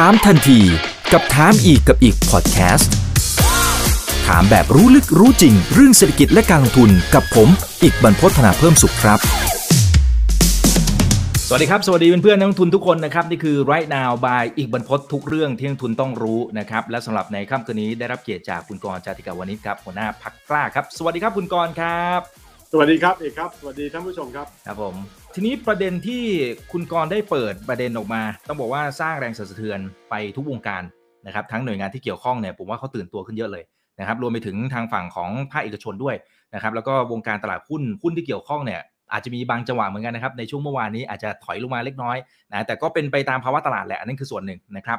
ถามทันทีกับถามอีกกับอีกพอดแคสต์ถามแบบรู้ลึกรู้จริง เรื่องเศรษฐกิจและการลงทุนกับผม อีกบรรพฒนาเพิ่มสุขครับ สวัสดีครับ สวัสดีเพื่อนๆนักลงทุนทุกคนนะครับ นี่คือ right now by อีกบรรพฒทุกเรื่องที่นักทุนต้องรู้นะครับ และสำหรับในค่ำคืนนี้ได้รับเกียรติจากคุณกรณ์จาติกาวานิชครับหัวหน้าพักกล้าครับ สวัสดีครับคุณกรณ์ครับ สวัสดีครับเอกครับ สวัสดีท่านผู้ชมครับ ครับผม ทีนี้ประเด็นที่คุณกรได้เปิดประเด็นออกมา ต้องบอกว่าสร้างแรงสั่นสะเทือนไปทุกวงการนะครับทั้งหน่วยงานที่เกี่ยวข้องเนี่ยผมว่าเขาตื่นตัวขึ้นเยอะเลยนะครับรวมไปถึงทางฝั่งของภาคเอกชนด้วยนะครับแล้วก็วงการตลาดหุ้นหุ้นที่เกี่ยวข้องเนี่ยอาจจะมีบางจังหวะเหมือนกันนะครับในช่วงเมื่อวานนี้อาจจะถอยลงมาเล็กน้อยนะแต่ก็เป็นไปตามภาวะตลาดแหละอันนั้นคือส่วนหนึ่งนะครับ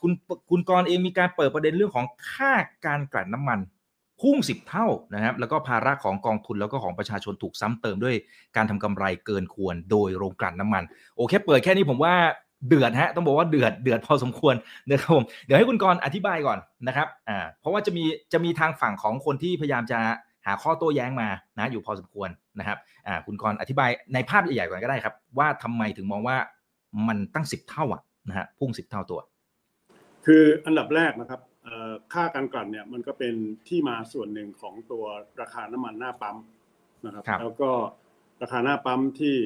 คุณคุณกรเองมีการเปิดประเด็นเรื่องของค่าการกลั่นน้ำมัน พุ่ง 10 เท่านะครับแล้วก็ภาระของกองทุนแล้วก็ของประชาชนถูกซ้ำเติมด้วยการทำกำไรเกินควรโดยโรงกลั่นน้ำมัน โอเคเปิดแค่นี้ผมว่าเดือดฮะต้องบอกว่าเดือดเดือดพอสมควรนะครับผมเดี๋ยวให้คุณกรณ์อธิบายก่อนนะครับอ่าเพราะว่าจะมีจะมีทางฝั่งของคนที่พยายามจะหาข้อโต้แย้งมานะอยู่พอสมควรนะครับอ่าคุณกรณ์อธิบายในภาพใหญ่ๆก่อนก็ได้ครับ ว่าทำไมถึงมองว่ามันตั้งสิบเท่าอะนะฮะพุ่งสิบเท่าตัว คืออันดับแรกนะครับ ค่าการกลั่นเนี่ยมันก็เป็นที่มาส่วนหนึ่งของตัวราคาน้ำมันหน้าปั๊มนะครับแล้วก็ราคาหน้าปั๊มที่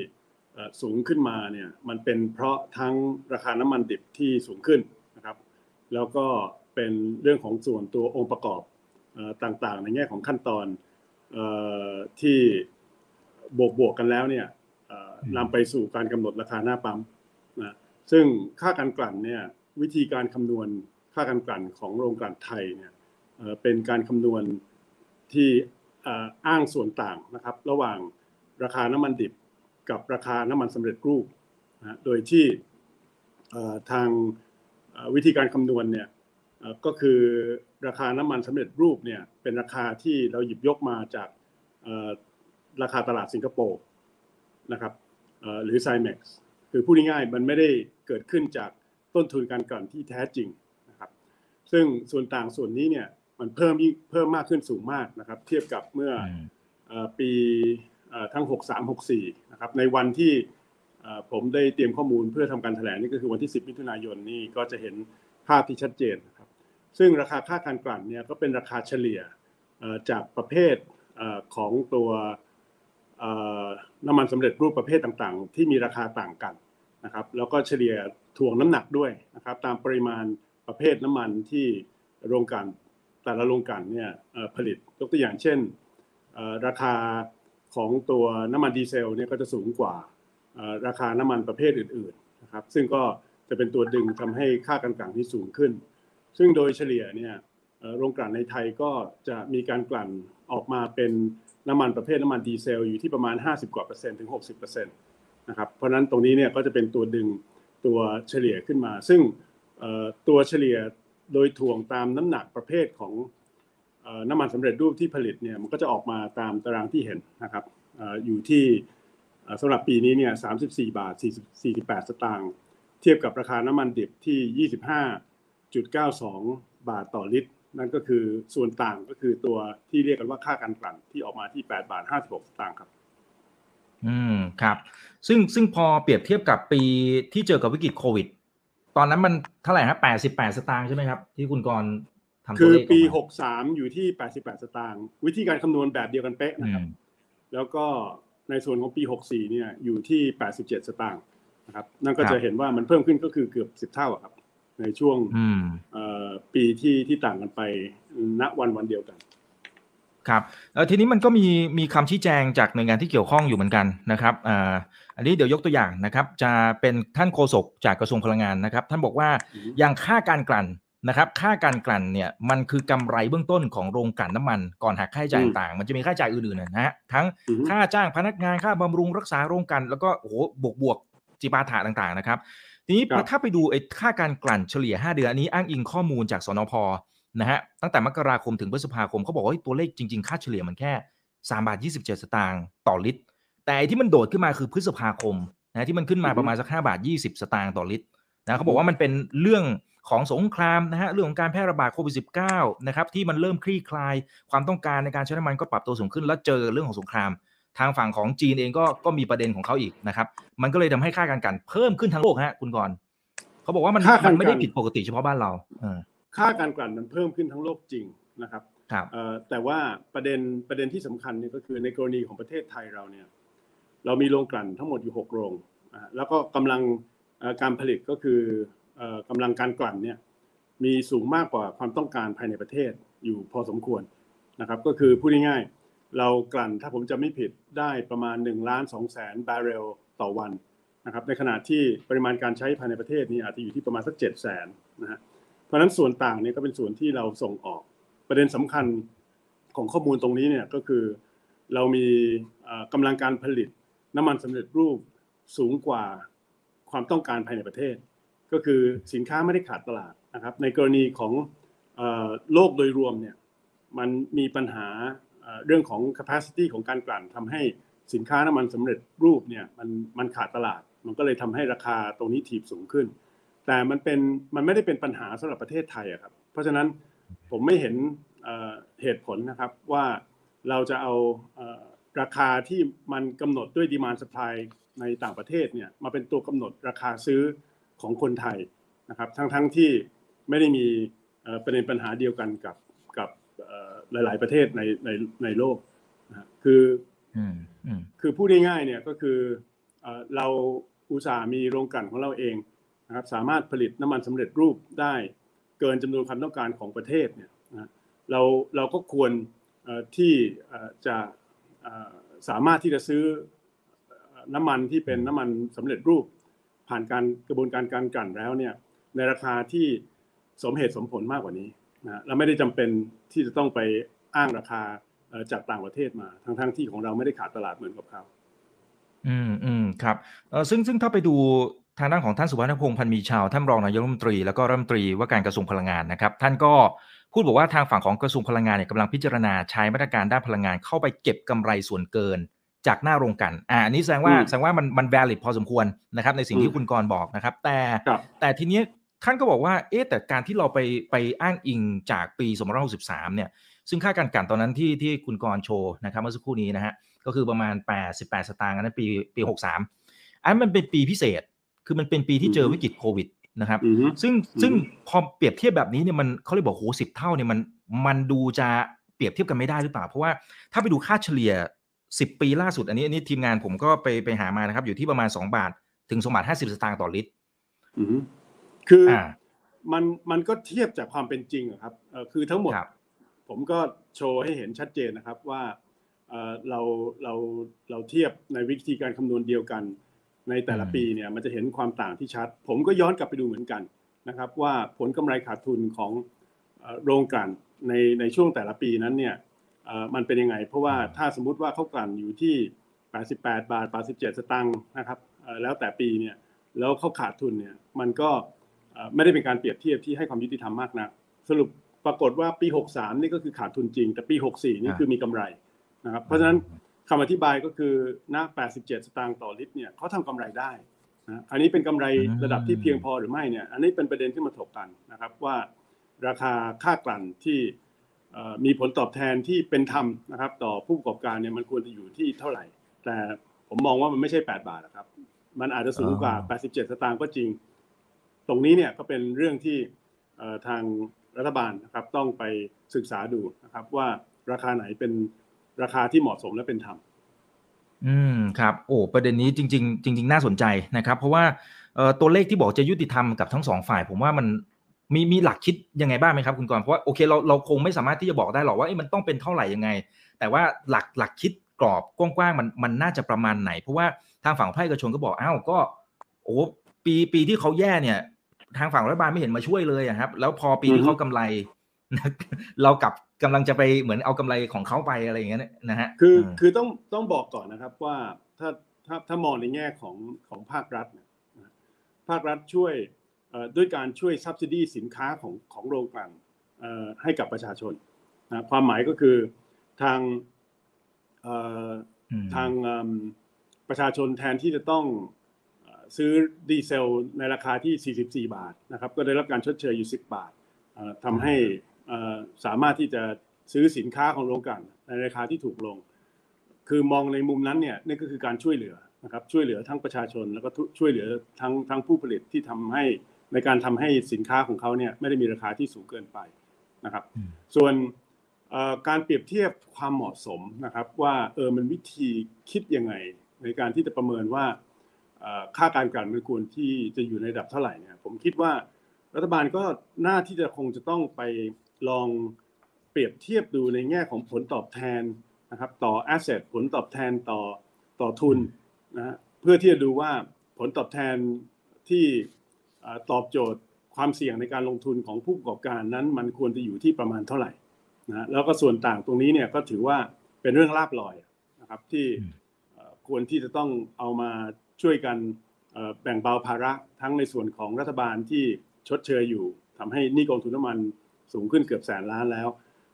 สูงขึ้นมาเนี่ยมันเป็นเพราะทั้งราคาน้ำมันดิบที่สูงขึ้นนะครับ แล้วก็เป็นเรื่องของส่วนตัวองค์ประกอบต่างๆ ในแง่ของขั้นตอนที่บวกบวกกันแล้วเนี่ยนำไปสู่การกำหนดราคาหน้าปั๊มนะซึ่งค่าการกลั่นเนี่ยวิธีการคำนวณ ค่าการกลั่นของโรงกลั่นไทยเนี่ยเป็นการคำนวณที่อ้างส่วนต่างนะครับ ระหว่างราคาน้ำมันดิบกับราคาน้ำมันสำเร็จรูปนะโดยที่ทางวิธีการคำนวณเนี่ยก็คือราคาน้ำมันสำเร็จรูปเนี่ยเป็นราคาที่เราหยิบยกมาจากราคาตลาดสิงคโปร์นะครับหรือ c ม็กซ์คือพูดง่ายๆมันไม่ได้เกิดขึ้นจากต้นทุนการกลั่นที่แท้จริง ซึ่งส่วนต่างส่วนนี้เนี่ยมันเพิ่มเพิ่มมากขึ้นสูงมากนะครับ เทียบกับเมื่อปีทั้ง 63 64 นะครับ ในวันที่ผมได้เตรียมข้อมูลเพื่อทำการแถลงนี่ก็คือวันที่ 10 มิถุนายนนี่ก็จะเห็นภาพที่ชัดเจนนะครับ ซึ่งราคาค่าการกลั่นเนี่ยก็เป็นราคาเฉลี่ยจากประเภทของตัวน้ำมันสำเร็จรูปประเภทต่างๆ ที่มีราคาต่างกันนะครับ แล้วก็เฉลี่ยถ่วงน้ำหนักด้วยนะครับ ตามปริมาณ ประเภทน้ำมันที่โรงกลั่นแต่ละโรงกลั่นเนี่ยผลิตยกตัวอย่างเช่น ราคาของตัวน้ำมันดีเซลเนี่ยก็จะสูงกว่าราคาน้ำมันประเภทอื่นๆนะครับซึ่งก็จะเป็นตัวดึงทำให้ค่าการกลั่นที่สูงขึ้น ซึ่งโดยเฉลี่ยเนี่ยโรงกลั่นในไทยก็จะมีการกลั่นออกมาเป็นน้ำมันประเภทน้ำมันดีเซลอยู่ที่ประมาณ 50 กว่าเปอร์เซ็นต์ถึง 60เปอร์เซ็นต์นะครับเพราะนั้นตรงนี้เนี่ยก็จะเป็นตัวดึงตัวเฉลี่ยขึ้นมา ซึ่ง ตัวเฉลี่ยโดยถ่วงตามน้ำหนักประเภทของน้ำมันสำเร็จรูปที่ผลิตเนี่ยมันก็จะออกมาตามตารางที่เห็นนะครับอยู่ที่สำหรับปีนี้เนี่ย34 บาท 48 สตางค์เทียบกับราคาน้ำมันดิบที่ 25.92 บาทต่อลิตร นั่นก็คือส่วนต่างก็คือตัวที่เรียกกันว่าค่าการกลั่นที่ออกมาที่ 8 บาท 56 สตางค์ครับ อืมครับ ซึ่งซึ่งพอเปรียบเทียบกับปีที่เจอกับวิกฤตโควิด ตอนนั้นมันเท่าไหร่ฮะ88สตางค์ใช่ไหมครับ ที่คุณกรคือปี63อยู่ที่88สตางค์วิธีการคำนวณแบบเดียวกันเป๊ะนะครับ แล้วก็ในส่วนของปี64เนี่ยอยู่ที่87สตางค์นะครับ นั่นก็จะเห็นว่ามันเพิ่มขึ้นก็คือเกือบ10เท่าครับ ในช่วงปีที่ที่ต่างกันไปณวันวันเดียวกัน ครับทีนี้มันก็มีมีคำชี้แจงจากหน่วยงานที่เกี่ยวข้องอยู่เหมือนกันนะครับอันนี้เดี๋ยวยกตัวอย่างนะครับ จะเป็นท่านโฆษกจากกระทรวงพลังงานนะครับ ท่านบอกว่าอย่างค่าการกลั่นนะครับค่าการกลั่นเนี่ยมันคือกำไรเบื้องต้นของโรงกลั่นน้ำมันก่อนหักค่าใช้จ่ายต่างมันจะมีค่าใช้จ่ายอื่นๆนะฮะทั้งค่าจ้างพนักงานค่าบำรุงรักษาโรงกลั่นแล้วก็โอ้โหบวกบวกจิปาถะต่างๆนะครับทีนี้ถ้าไปดูไอ้ค่าการกลั่นเฉลี่ย 5 เดือนอันนี้อ้างอิงข้อมูลจากสนพ นะฮะตั้งแต่มกราคมถึงพฤษภาคมเขาบอกว่าตัวเลขจริง ๆ ค่าเฉลี่ยมันแค่3บาท27 สตางค์ต่อลิตร แต่ที่มันโดดขึ้นมาคือพฤษภาคมนะที่มันขึ้นมาประมาณสัก5บาท20 สตางค์ต่อลิตรนะเขาบอกว่ามันเป็นเรื่องของสงครามนะฮะเรื่องของการแพร่ระบาดโควิด -19 นะครับที่มันเริ่มคลี่คลายความต้องการในการใช้น้ำมันก็ปรับตัวสูงขึ้น แล้วเจอเรื่องของสงคราม ทางฝั่งของจีนเองก็ก็มีประเด็นของเขาอีกนะครับมันก็เลยทำให้ค่าการกันเพิ่มขึ้นทั้งโลกฮะคุณกรเขาบอกว่ามันค่ามัการนไม่ได้กลั่นผิดปกติเฉพาะบ้านเราเออ ค่าการกลั่นมันเพิ่มขึ้นทั้งโลกจริงนะครับครับเอ่อแต่ว่าประเด็นประเด็นที่สำคัญเนี่ยก็คือในกรณีของประเทศไทยเราเนี่ยเรามีโรงกลั่นทั้งหมดอยู่ 6 โรงอ่าแล้วก็กำลังเอ่อการผลิตก็คือเอ่อกำลังการกลั่นเนี่ยมีสูงมากกว่าความต้องการภายในประเทศอยู่พอสมควรนะครับก็คือพูดง่ายๆเรากลั่นถ้าผมจะไม่ผิดได้ประมาณ1ล้าน2แสนบาร์เรลต่อวันนะครับในขณะที่ปริมาณการใช้ภายในประเทศนี่อาจจะอยู่ที่ประมาณสัก7แสนนะฮะ เพราะนั้นส่วนต่างเนี่ยก็เป็นส่วนที่เราส่งออกประเด็นสำคัญของข้อมูลตรงนี้เนี่ยก็คือเรามีเอ่อกำลังการผลิตน้ำมันสำเร็จรูปสูงกว่าความต้องการภายในประเทศ ก็คือสินค้าไม่ได้ขาดตลาดนะครับ ในกรณีของโลกโดยรวมเนี่ยมันมีปัญหาเรื่องของ capacity ของการกลั่นทำให้สินค้าน้ำมันสำเร็จรูปเนี่ยมันมันขาดตลาด มันก็เลยทำให้ราคาตรงนี้ถีบสูงขึ้น แต่มันเป็นมันไม่ได้เป็นปัญหาสำหรับประเทศไทยอะครับ เพราะฉะนั้นผมไม่เห็นเอ่อเหตุผลนะครับว่าเราจะเอาเอ่อราคาที่มันกำหนดด้วยดีมานสปายในต่างประเทศเนี่ยมาเป็นตัวกำหนดราคาซื้อของคนไทยนะครับทั้งทั้งที่ไม่ได้มีเอ่อประเด็นปัญหาเดียวกันกับกับเอ่อหลาย ๆประเทศในในในโลกนะฮะคืออืมอืมคือพูดง่ายๆเนี่ยก็คือเอ่อเราอุตส่าห์มีโรงกลั่นของเราเอง นะครับสามารถผลิตน้ำมันสำเร็จรูปได้เกินจำนวนความต้องการของประเทศเนี่ยเราเราก็ควรที่จะสามารถที่จะซื้อน้ำมันที่เป็นน้ำมันสำเร็จรูป ผ่านการกระบวนการการกลั่นแล้วเนี่ยในราคาที่สมเหตุสมผลมากกว่านี้นะเราไม่ได้จำเป็นที่จะต้องไปอ้างราคาจากต่างประเทศมาทั้งๆที่ของเราไม่ได้ขาดตลาดเหมือนกับเขาอืมอืมครับซึ่งซึ่งถ้าไปดู ทางด้านของท่านสุวรรณพงษ์พันธ์มีชาวท่านรองนายกรัฐมนตรีแล้วก็รัฐมนตรีว่าการกระทรวงพลังงานนะครับ ท่านก็พูดบอกว่าทางฝั่งของกระทรวงพลังงานเนี่ยกำลังพิจารณาใช้มาตรการด้านพลังงานเข้าไปเก็บกำไรส่วนเกินจากหน้าโรงกลันอ่าอันนี้แสดงว่าอืมแสดงว่ามันมัน valid พอสมควรนะครับ ในสิ่งอืที่มคุณกรณ์บอกนะครับ แต่ครับแต่ทีเนี้ยท่านก็บอกว่าเอ๊ะแต่การที่เราไปไปอ้างอิงจากปี2563เนี่ย ซึ่งค่าการกลั่นตอนนั้นที่ที่คุณกรณ์โชว์นะครับเมื่อสักครู่นี้นะฮะก็คือประมาณ 88 สตางค์อันนั้นปีปี 63 อันนั้นมันเป็นปีพิเศษ คือมันเป็นปีที่เจออือฮึวิกฤตโควิดนะครับอือฮึซึ่งอืมซึ่งพอเปรียบเทียบแบบนี้เนี่ยมันเขาเลยบอกโหสิบเท่าเนี่ยมันมันดูจะเปรียบเทียบกันไม่ได้หรือเปล่า เพราะว่าถ้าไปดูค่าเฉลี่ย 10 ปีล่าสุด อันนี้อันนี้ทีมงานผมก็ไปไปหามานะครับ อยู่ที่ประมาณ 2 บาท ถึง2บาท50สตางค์ต่อลิตรอือฮึคือออ่ามันมันก็เทียบจากความเป็นจริงอะครับเอ่อคือทั้งหมดครับผมก็โชว์ให้เห็นชัดเจนนะครับว่าเอ่อเราเราเราเทียบในวิธีการคำนวณเดียวกัน ในแต่ละอืมปีเนี่ยมันจะเห็นความต่างที่ชัด ผมก็ย้อนกลับไปดูเหมือนกันนะครับว่าผลกำไรขาดทุนของเอ่อโรงกลั่นในในช่วงแต่ละปีนั้นเนี่ยเอ่อมันเป็นยังไง เพราะว่าถ้าสมมุติว่าเขากลั่นอยู่ที่ 88 บาท 87 สตางค์นะครับเอ่อแล้วแต่ปีเนี่ยแล้วเขาขาดทุนเนี่ยมันก็เอ่อไม่ได้เป็นการเปรียบเทียบที่ให้ความยุติธรรมมากนักสรุปปรากฏว่าปี 63 นี่ก็คือขาดทุนจริง แต่ปี 64 นี่อ่าคือมีกำไรนะครับเพราะฉะนั้น คำอธิบายก็คือณ87 สตางค์ต่อลิตรเนี่ยเขาทำกำไรได้นะอันนี้เป็นกำไรระดับที่เพียงพอหรือไม่เนี่ย อันนี้เป็นประเด็นที่มาถกกันนะครับว่าราคาค่ากลั่นที่เอ่อมีผลตอบแทนที่เป็นธรรมนะครับ ต่อผู้ประกอบการเนี่ยมันควรจะอยู่ที่เท่าไหร่ แต่ผมมองว่ามันไม่ใช่ 8 บาทนะครับ มันอาจจะสูงกว่า 87 สตางค์ก็จริง ตรงนี้เนี่ยก็เป็นเรื่องที่เอ่อทางรัฐบาลนะครับต้องไปศึกษาดูนะครับว่าราคาไหนเป็น ราคาที่เหมาะสมและเป็นธรรมอืมครับโอ้ประเด็นนี้จริง ๆ จริง ๆ น่าสนใจนะครับ เพราะว่าเอ่อตัวเลขที่บอกจะยุติธรรมกับทั้งสองฝ่าย ผมว่ามันมีมีหลักคิดยังไงบ้างไหมครับคุณกรณ์เพราะว่าโอเคเราเราคงไม่สามารถที่จะบอกได้หรอกว่าเอ้ยมันต้องเป็นเท่าไหร่ยังไง แต่ว่าหลักหลักคิดกรอบกว้างๆมันมันน่าจะประมาณไหน เพราะว่าทางฝั่งภาคเอกชนก็บอกอ้าวก็ โอ้ปีปีที่เขาแย่เนี่ย ทางฝั่งรัฐบาลไม่เห็นมาช่วยเลยอะครับ แล้วพอปีอือที่ฮึเขากำไร เรากลับกำลังจะไปเหมือนเอากำไรของเขาไปอะไรอย่างเงี้ยนะฮะคือมคือต้องต้องบอกก่อนนะครับว่าถ้าถ้าถ้ามองในแง่ของของภาครัฐเนี่ยนะภาครัฐช่วยเอ่อด้วยการช่วย subsidy สินค้าของของโรงกลั่นเอ่อให้กับประชาชนนะความหมายก็คือทางเอ่ออืมทางเอิ่มประชาชนแทนที่จะต้องเอ่อซื้อดีเซลในราคาที่ 44 บาทนะครับ ก็ได้รับการชดเชยอยู่ 10 บาทเอ่อทำให้เอ่อ สามารถที่จะซื้อสินค้าของโรงกลั่นในราคาที่ถูกลง คือมองในมุมนั้นเนี่ยนี่ก็คือการช่วยเหลือนะครับช่วยเหลือทั้งประชาชนแล้วก็ทุช่วยเหลือทั้งทั้งผู้ผลิตที่ทำให้ในการทำให้สินค้าของเขาเนี่ยไม่ได้มีราคาที่สูงเกินไปนะครับ ส่วนการเปรียบเทียบความเหมาะสมนะครับ ว่าเออมันวิธีคิดยังไง ในการที่จะประเมินว่าค่าการกลั่นมันควรที่จะอยู่ในระดับเท่าไหร่เนี่ยผมคิดว่ารัฐบาลก็น่าที่จะคงจะต้องไป ลองเปรียบเทียบดูในแง่ของผลตอบแทนนะครับ ต่อแอสเซทผลตอบแทนต่อต่อทุนนะเพื่อที่จะดูว่าผลตอบแทนที่ตอบโจทย์ความเสี่ยงในการลงทุนของผู้ประกอบการนั้น มันควรจะอยู่ที่ประมาณเท่าไหร่นะแล้วก็ส่วนต่างตรงนี้เนี่ยก็ถือว่าเป็นเรื่องลาบลอยนะครับที่ควรที่จะต้องเอามาช่วยกันแบ่งเบาภาระทั้งในส่วนของรัฐบาลที่ชดเชยอยู่ทำให้นี่กองทุนน้ำมัน สูงขึ้นเกือบแสนล้านแล้ว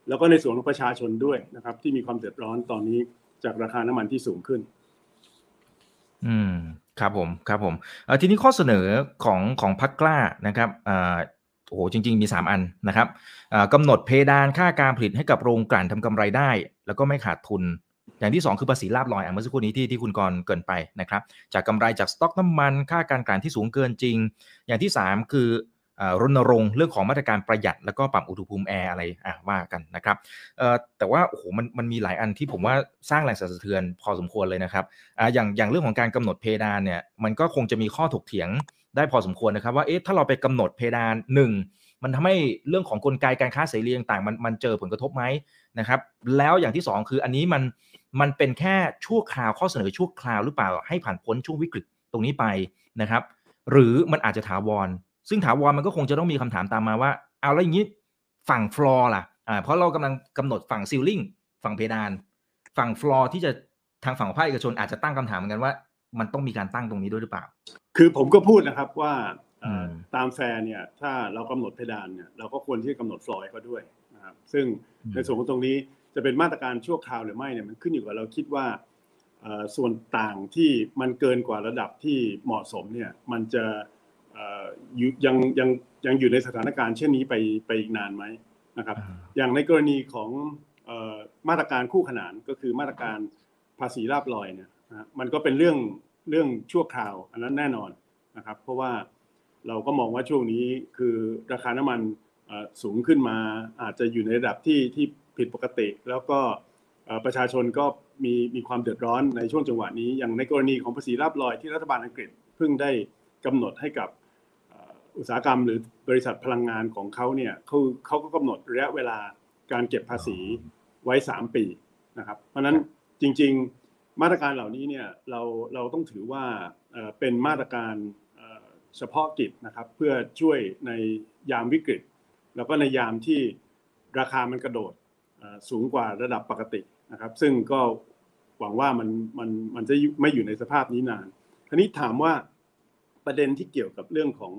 แล้วก็ในส่วนของประชาชนด้วยนะครับ ที่มีความเดือดร้อนตอนนี้จากราคาน้ำมันที่สูงขึ้น อืมครับผมครับผมทีนี้ข้อเสนอของของพักกล้านะครับโอ้โหจริง ๆ มี 3 อันนะครับกำหนดเพดานค่าการผลิตให้กับโรงกลั่นทำกำไรได้ แล้วก็ไม่ขาดทุน อย่างที่ 2 คือภาษีลาบลอยอะเมื่อสักครู่นี้ที่ที่คุณกรเกินไปนะครับ จากกำไรจากสต็อกน้ำมัน ค่าการกลั่นที่สูงเกินจริง อย่างที่ 3 คือ รณรงค์เรื่องของมาตรการประหยัดแล้วก็ปรับอุณหภูมิแอร์อะไรอะว่ากันนะครับแต่ว่าโอ้โหมันมันมีหลายอันที่ผมว่าสร้างแรงสั่นสะเทือนพอสมควรเลยนะครับออย่างอย่างเรื่องของการกำหนดเพดานเนี่ยมันก็คงจะมีข้อถกเถียงได้พอสมควรนะครับว่าเอ๊ะถ้าเราไปกำหนดเพดานหนึ่งมันทำให้เรื่องของกลไกการค้าเสรีต่างมันมันเจอผลกระทบไหมนะครับ แล้วอย่างที่ 2 คืออันนี้มันมันเป็นแค่ชั่วคราวข้อเสนอชั่วคราวหรือเปล่าให้ผ่านพ้นช่วงวิกฤตตรงนี้ไปนะครับ หรือมันอาจจะถาวร ซึ่งถาวรมันก็คงจะต้องมีคำถามตามมาว่า เอาแล้วอย่างนี้ฝั่งฟลอร์ล่ะอ่าเพราะเรากำลังกำหนดฝั่ง ceiling ฝั่งเพดาน ฝั่งฟลอร์ที่จะทางฝั่งภาคเอกชนอาจจะตั้งคำถามเหมือนกันว่า มันต้องมีการตั้งตรงนี้ด้วยหรือเปล่า คือผมก็พูดนะครับว่าตามแฟร์เนี่ยถ้าเรากำหนดเพดานเนี่ยเราก็ควรที่จะกำหนดฟลอร์ให้เขาด้วยนะครับซึ่งในส่วนของตรงนี้จะเป็นมาตรการชั่วคราวหรือไม่เนี่ยมันขึ้นอยู่กับเราคิดว่าส่วนต่างที่มันเกินกว่าระดับที่เหมาะสมเนี่ยมันจะ ยังยังยังอยู่ในสถานการณ์เช่นนี้ไปไปอีกนานไหมนะครับ อย่างในกรณีของมาตรการคู่ขนานก็คือมาตรการภาษีราบลอยเนี่ยมันก็เป็นเรื่องเรื่องชั่วคราว อันนั้นแน่นอนนะครับ เพราะว่าเราก็มองว่าช่วงนี้คือราคาน้ำมันสูงขึ้นมาอาจจะอยู่ในระดับที่ที่ผิดปกติ แล้วก็ประชาชนก็มีมีความเดือดร้อนในช่วงจังหวะนี้ อย่างในกรณีของภาษีราบลอยที่รัฐบาลอังกฤษเพิ่งได้กำหนดให้กับ อุตสาหกรรมหรือบริษัทพลังงานของเขาเนี่ยเขาเขาก็กำหนดระยะเวลาการเก็บภาษีไว้ 3 ปีนะครับ เพราะนั้นจริง ๆมาตรการเหล่านี้เนี่ยเราเราต้องถือว่าเป็นมาตรการเฉพาะกิจนะครับ เพื่อช่วยในยามวิกฤต แล้วก็ในยามที่ราคามันกระโดดสูงกว่าระดับปกตินะครับ ซึ่งก็หวังว่ามันมันมันจะไม่อยู่ในสภาพนี้นานทีนี้ถามว่าประเด็นที่เกี่ยวกับเรื่องของ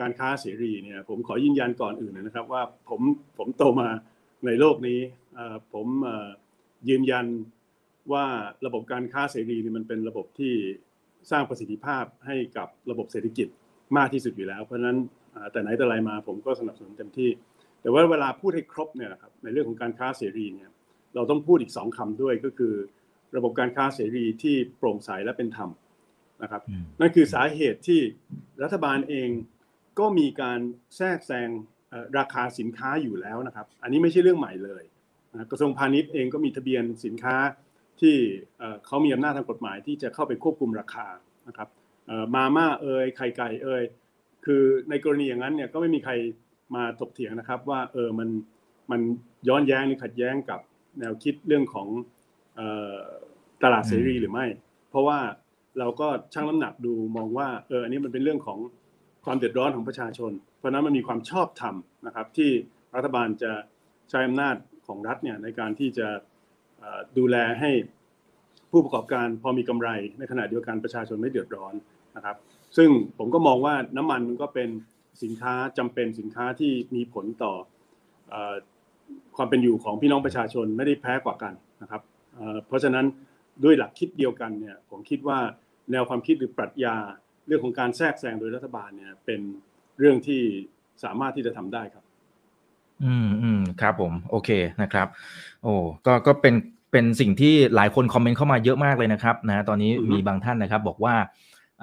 การค้าเสรีเนี่ยผมขอยืนยันก่อนอื่นนะครับว่าผมผมโตมาในโลกนี้ผมยืนยันว่าระบบการค้าเสรีนี่มันเป็นระบบที่สร้างประสิทธิภาพให้กับระบบเศรษฐกิจมากที่สุดอยู่แล้ว เพราะฉะนั้นแต่ไหนแต่ไรมาผมก็สนับสนุนเต็มที่ แต่ว่าเวลาพูดให้ครบเนี่ยนะครับในเรื่องของการค้าเสรีเนี่ยเราต้องพูดอีกสองคำด้วยก็คือ ระบบการค้าเสรีที่โปร่งใสและเป็นธรรมนะครับนั่นคือสาเหตุที่รัฐบาลเอง ก็มีการแทรกแซงราคาสินค้าอยู่แล้วนะครับ อันนี้ไม่ใช่เรื่องใหม่เลยกระทรวงพาณิชย์เองก็มีทะเบียนสินค้าที่เขามีอำนาจทางกฎหมายที่จะเข้าไปควบคุมราคานะครับมาม่าเอ่ยไข่ไก่เอ่ยคือในกรณีอย่างนั้นเนี่ยก็ไม่มีใครมาถกเถียงนะครับ ว่าเออมันมันย้อนแย้งหรือขัดแย้งกับแนวคิดเรื่องของตลาดเสรีหรือไม่ เพราะว่าเราก็ชั่งน้ำหนักดูมองว่าเอออันนี้มันเป็นเรื่องของ ความเดือดร้อนของประชาชน เพราะนั้นมันมีความชอบธรรมนะครับที่รัฐบาลจะใช้อำนาจของรัฐเนี่ยในการที่จะดูแลให้ผู้ประกอบการพอมีกำไร ในขณะเดียวกันประชาชนไม่เดือดร้อนนะครับซึ่งผมก็มองว่าน้ำมันมันก็เป็นสินค้าจำเป็นสินค้าที่มีผลต่อความเป็นอยู่ของพี่น้องประชาชนไม่ได้แพ้กว่ากันนะครับเพราะฉะนั้นด้วยหลักคิดเดียวกันเนี่ยผมคิดว่าแนวความคิดหรือปรัชญา เรื่องของการแทรกแซงโดยรัฐบาลเนี่ย เป็นเรื่องที่สามารถที่จะทำได้ครับ อืมอืมครับผมโอเคนะครับ โอ้ก็ก็เป็นเป็นสิ่งที่หลายคนคอมเมนต์เข้ามาเยอะมากเลยนะครับนะตอนนี้มีบางท่านนะครับ บอกว่า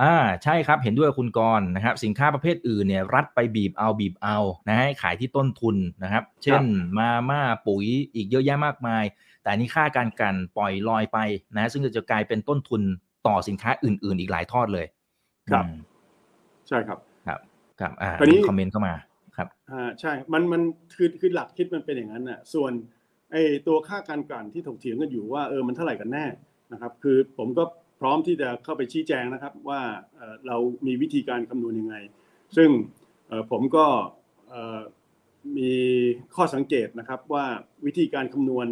อ่าใช่ครับเห็นด้วยกับคุณกรณ์นะครับ สินค้าประเภทอื่นเนี่ยรัฐไปบีบเอาบีบเอานะให้ขายที่ต้นทุนนะครับ เช่นมาม่าปุ๋ยอีกเยอะแยะมากมาย แต่อันนี้ค่าการกลันปล่อยลอยไปนะซึ่งจะกลายเป็นต้นทุนต่อสินค้าอื่น ๆ อีกหลายทอดเลย ครับอืมใช่ครับ ครับครับอ่าคราวนี้มีคอมเมนต์เข้ามาครับอ่าใช่ มันมันคือคือหลักคิดมันเป็นอย่างนั้นน่ะ ส่วนไอ้ตัวค่าการกลั่นที่ถกเถียงกันอยู่ว่าเออมันเท่าไหร่กันแน่นะครับ คือผมก็พร้อมที่จะเข้าไปชี้แจงนะครับ ว่าเอ่อเรามีวิธีการคำนวณยังไง ซึ่งเอ่อผมก็เอ่อมีข้อสังเกตนะครับว่าวิธีการคำนวณ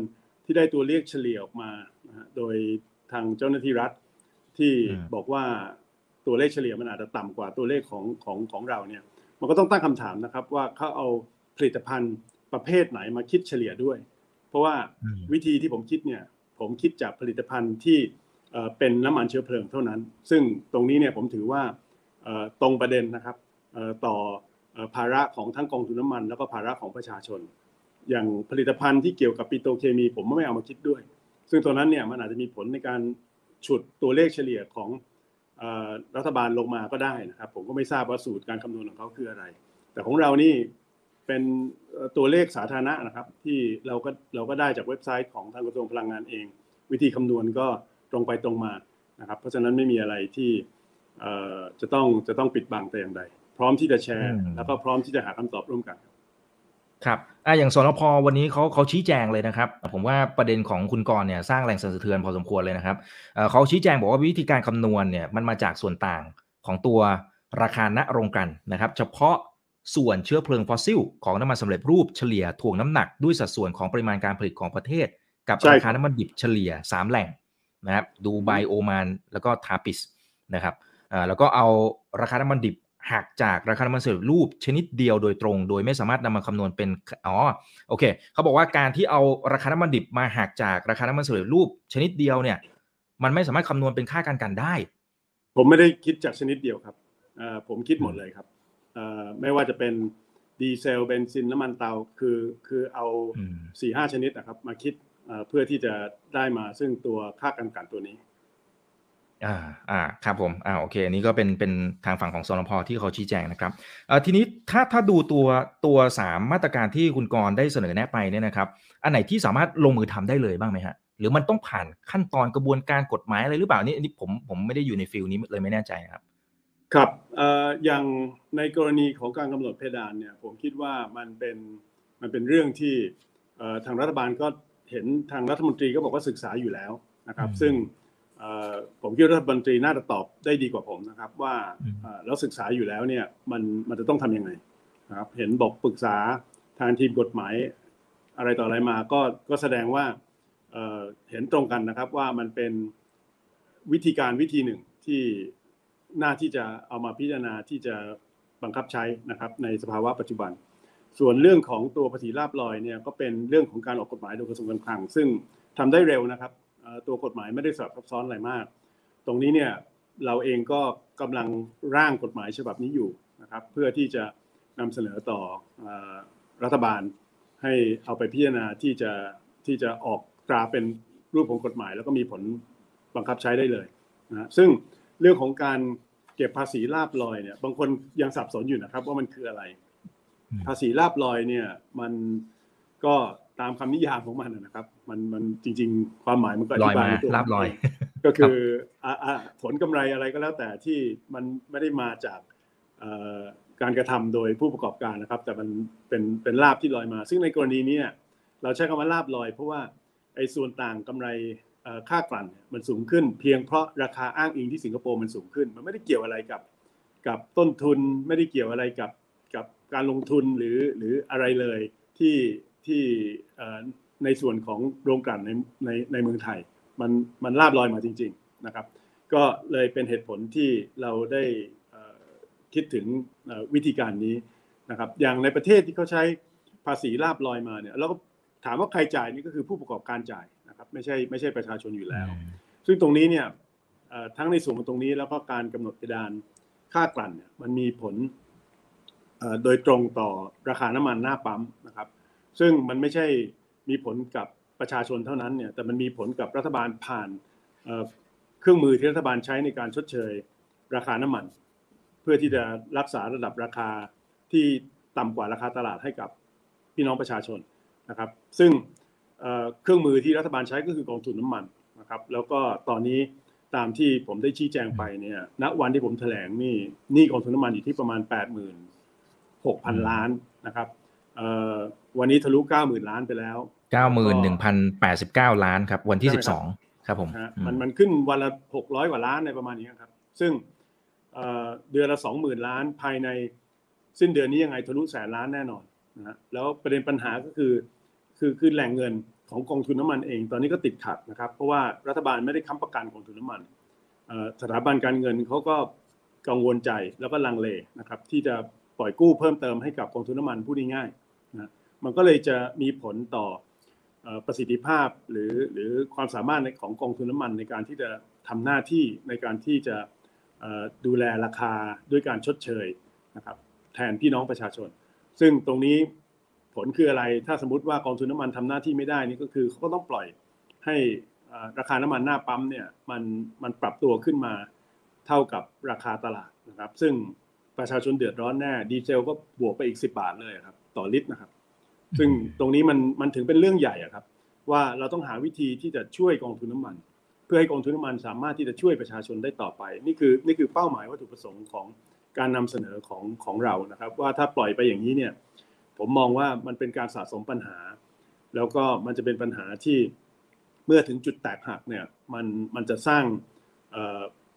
ที่ได้ตัวเลขเฉลี่ยออกมานะฮะโดยทางเจ้าหน้าที่รัฐที่อืมบอกว่า ตัวเลขเฉลี่ยมันอาจจะต่ำกว่าตัวเลขของของของเราเนี่ยมันก็ต้องตั้งคำถามนะครับว่าเขาเอาผลิตภัณฑ์ประเภทไหนมาคิดเฉลี่ยด้วย เพราะว่าอืมวิธีที่ผมคิดเนี่ยผมคิดจากผลิตภัณฑ์ที่เอ่อเป็นน้ำมันเชื้อเพลิงเท่านั้น ซึ่งตรงนี้เนี่ยผมถือว่าเอ่อตรงประเด็นนะครับเอ่อต่อเอ่อภาระของทั้งกองทุนน้ำมัน แล้วก็ภาระของประชาชน อย่างผลิตภัณฑ์ที่เกี่ยวกับปิโตรเคมี ผมไม่เอามาคิดด้วย ซึ่งตัวนั้นเนี่ยมันอาจจะมีผลในการฉุดตัวเลขเฉลี่ยของเอ่อ รัฐบาลลงมาก็ได้นะครับ ผมก็ไม่ทราบว่าสูตรการคำนวณของเขาคืออะไร แต่ของเรานี่เป็นเอ่อตัวเลขสาธารณะนะครับ ที่เราก็เราก็ได้จากเว็บไซต์ของทางกระทรวงพลังงานเอง วิธีคำนวณก็ตรงไปตรงมานะครับ เพราะฉะนั้นไม่มีอะไรที่เอ่อจะต้องจะต้องปิดบังแต่อย่างใด พร้อมที่จะแชร์อืมแล้วก็พร้อมที่จะหาคำตอบร่วมกัน ครับอ่าอย่างสนพวันนี้เขาเขาชี้แจงเลยนะครับ ผมว่าประเด็นของคุณกรณ์เนี่ยสร้างแรงสั่นสะเทือนพอสมควรเลยนะครับเอ่อเขาชี้แจงบอกว่าวิธีการคำนวณเนี่ยมันมาจากส่วนต่างของตัวราคาณโรงกลั่นนะครับ เฉพาะส่วนเชื้อเพลิงฟอสซิล ของน้ำมันสำเร็จรูปเฉลี่ยถ่วงน้ำหนักด้วยสัดส่วนของปริมาณการผลิตของประเทศ กับใช่ราคาน้ำมันดิบเฉลี่ย 3 แหล่งนะครับดูไบโอมานแล้วก็ทาปิสนะครับอ่าแล้วก็เอาราคาน้ำมันดิบ หักจากราคาน้ำมันสำเร็จรูปชนิดเดียวโดยตรง โดยไม่สามารถนำมาคำนวณเป็นอ๋อโอเคเขาบอกว่าการที่เอาราคาน้ำมันดิบมาหักจากราคาน้ำมันสำเร็จรูปชนิดเดียวเนี่ย มันไม่สามารถคำนวณเป็นค่าการกันได้ ผมไม่ได้คิดจากชนิดเดียวครับเอ่อผมคิดหมดเลยครับเอ่อไม่ว่าจะเป็นดีเซลเบนซินน้ำมันเตาคือคือเอาอืมสี่ห้าชนิดนะครับ มาคิดเอ่อเพื่อที่จะได้มาซึ่งตัวค่ากันกันตัวนี้ อ่าอ่าครับผมอ่าโอเคอันนี้ก็เป็นเป็นทางฝั่งของสนพที่เขาชี้แจงนะครับเอ่อทีนี้ถ้าถ้าดูตัวตัวสามมาตรการที่คุณกรณ์ได้เสนอแนะไปเนี่ยนะครับ อันไหนที่สามารถลงมือทำได้เลยบ้างไหมฮะหรือมันต้องผ่านขั้นตอนกระบวนการกฎหมายอะไรหรือเปล่านี่อันนี้ผมผมไม่ได้อยู่ในฟิลนี้เลยไม่แน่ใจนะครับ ครับเอ่ออย่างในกรณีของการกำหนดเพดานเนี่ยผมคิดว่ามันเป็นมันเป็นเรื่องที่เอ่อทางรัฐบาลก็เห็นทางรัฐมนตรีก็บอกว่าศึกษาอยู่แล้วนะครับอืมซึ่งเอ่อ ผมคิดว่ารัฐมนตรีน่าจะตอบได้ดีกว่าผมนะครับ ว่าอืมเอ่อแล้วศึกษาอยู่แล้วเนี่ยมันมันจะต้องทำยังไงนะครับ เห็นบอกปรึกษาทางทีมกฎหมายอะไรต่ออะไรมาก็ก็แสดงว่าเอ่อเห็นตรงกันนะครับว่ามันเป็นวิธีการวิธีหนึ่งที่น่าที่จะเอามาพิจารณาที่จะบังคับใช้นะครับในสภาวะปัจจุบัน ส่วนเรื่องของตัวภาษีลาบลอยเนี่ยก็เป็นเรื่องของการออกกฎหมายโดยกระทรวงการคลัง ซึ่งทำได้เร็วนะครับเอ่อ ตัวกฎหมายไม่ได้สลับซับซ้อนอะไรมาก ตรงนี้เนี่ยเราเองก็กำลังร่างกฎหมายฉบับนี้อยู่นะครับ เพื่อที่จะนำเสนอต่อเอ่อรัฐบาล ให้เอาไปพิจารณาที่จะที่จะออกตราเป็นรูปของกฎหมาย แล้วก็มีผลบังคับใช้ได้เลยนะซึ่งเรื่องของการเก็บภาษีลาบลอยเนี่ยบางคนยังสับสนอยู่นะครับว่ามันคืออะไรอืมภาษีลาบลอยเนี่ยมันก็ ตามคำนิยามของมันนะครับ มันมันจริง ๆ ความหมายมันก็อลอธิยบายมาในตัวลาบลอย ก็คืออะอะผลกำไรอะไรก็แล้วแต่ที่มันไม่ได้มาจากเอ่อการกระทำโดยผู้ประกอบการนะครับ แต่มันเป็นเป็นลาบที่ลอยมา ซึ่งในกรณีนี้เนี่ยเราใช้คำว่าลาบลอย เพราะว่าไอ้ส่วนต่างกำไรเอ่อค่ากลั่นเนี่ยมันสูงขึ้น เพียงเพราะราคาอ้างอิงที่สิงคโปร์มันสูงขึ้น มันไม่ได้เกี่ยวอะไรกับกับต้นทุนไม่ได้เกี่ยวอะไรกับกับการลงทุนหรือหรืออะไรเลยที่ ที่เอ่อในส่วนของโรงกลั่นในในในเมืองไทย มันมันลาบลอยมาจริง ๆนะครับ ก็เลยเป็นเหตุผลที่เราได้เอ่อคิดถึงเอ่อวิธีการนี้นะครับ อย่างในประเทศที่เขาใช้ภาษีลาบลอยมาเนี่ยเราก็ถามว่าใครจ่ายนี่ก็คือผู้ประกอบการจ่ายนะครับ ไม่ใช่ไม่ใช่ประชาชนอยู่แล้ว ซึ่งตรงนี้เนี่ยเอ่อทั้งในส่วนของตรงนี้แล้วก็การกำหนดเพดานค่ากลั่นเนี่ยมันมีผลเอ่อโดยตรงต่อราคาน้ำมันหน้าปั๊มนะครับ ซึ่งมันไม่ใช่มีผลกับประชาชนเท่านั้นเนี่ยแต่มันมีผลกับรัฐบาลผ่านเครื่องมือที่รัฐบาลใช้ในการชดเชยราคาน้ำมัน เพื่อที่จะรักษาระดับราคาที่ต่ำกว่าราคาตลาดให้กับพี่น้องประชาชนนะครับ ซึ่งเครื่องมือที่รัฐบาลใช้ก็คือกองทุนน้ามันนะครับแล้วก็ตอนนี้ตามที่ผมได้ชี้แจงไปเนี่ยณวันที่ผมแถลงนี่นี่กองทุนน้ำมันอยู่ที่ประมาณ 8 6 0 0 0 ล้านนะครับ วันนี้ทะลุ90,000ล้านไปแล้ว91,089ล้านครับ วันที่12ครับผมมันมันขึ้นวันละ600กว่าล้านในประมาณนี้ครับ ซึ่งเดือนละ20,000ล้านภายในสิ้นเดือนนี้ยังไงทะลุแสนล้านแน่นอนนะแล้วประเด็นปัญหาก็คือ คือคือแหล่งเงินของกองทุนน้ามันเอง ตอนนี้ก็ติดขัดนะครับ เพราะว่ารัฐบาลไม่ได้ค้ำประกันกองทุนน้ามันสถาบันการเงินเขาก็กังวลใจแล้วก็ลังเลนะครับ ที่จะปล่อยกู้เพิ่มเติมให้กับกองทุนน้ามันพูดง่ายๆ นะมันก็เลยจะมีผลต่อประสิทธิภาพหรือหรือความสามารถของกองทุนน้ามันในการที่จะทำหน้าที่ในการที่จะดูแลราคาด้วยการชดเชยนะครับแทนพี่น้องประชาชน ซึ่งตรงนี้ผลคืออะไรถ้าสมมติว่ากองทุนน้ามันทำหน้าที่ไม่ได้นี่ก็คือเขาก็ต้องปล่อยให้ราคาน้ำมันหน้าปั๊มเนี่ยมันมันปรับตัวขึ้นมาเท่ากับราคาตลาดนะครับ ซึ่งประชาชนเดือดร้อนแน่ดีเซลก็บวกไปอีก 10 บาทเลยครับ ต่อลิตรนะครับ ซึ่งตรงนี้มันมันถึงเป็นเรื่องใหญ่อะครับ ว่าเราต้องหาวิธีที่จะช่วยกองทุนน้ามัน เพื่อให้กองทุนน้ามันสามารถที่จะช่วยประชาชนได้ต่อไป นี่คือนี่คือเป้าหมายวัตถุประสงค์ของการนำเสนอของของเรานะครับ ว่าถ้าปล่อยไปอย่างนี้เนี่ยผมมองว่ามันเป็นการสะสมปัญหา แล้วก็มันจะเป็นปัญหาที่เมื่อถึงจุดแตกหักเนี่ยมันมันจะสร้าง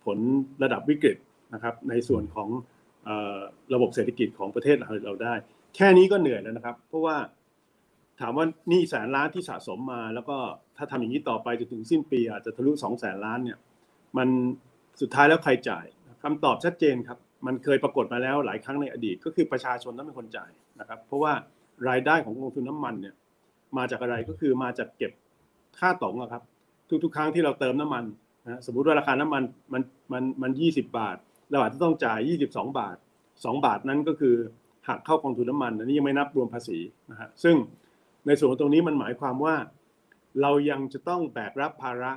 ผลระดับวิกฤตนะครับในส่วนของระบบเศรษฐกิจของประเทศเราได้ แค่นี้ก็เหนื่อยแล้วนะครับ เพราะว่าถามว่านี่แสนล้านที่สะสมมา แล้วก็ถ้าทำอย่างนี้ต่อไปจนถึงสิ้นปี อาจจะทะลุสองแสนล้านเนี่ย มันสุดท้ายแล้วใครจ่ายคำตอบชัดเจนครับ มันเคยปรากฏมาแล้วหลายครั้งในอดีต ก็คือประชาชนต้องเป็นคนจ่ายนะครับ เพราะว่ารายได้ของกองทุนน้ามันเนี่ย มาจากอะไรก็คือมาจากเก็บค่าตองครับ ทุกๆ ครั้งที่เราเติมน้ำมันนะสมมุติว่าราคาน้ำมันมันมันมันยี่สิบาทเราอาจจะต้องจ่ายยี่สิบสองบาทสองบาทนั้นก็คือ หักเข้ากองทุนน้ามันอันนี้ยังไม่นับรวมภาษีนะฮะซึ่งในส่วนตรงนี้มันหมายความว่า เรายังจะต้องแบกรับภาระ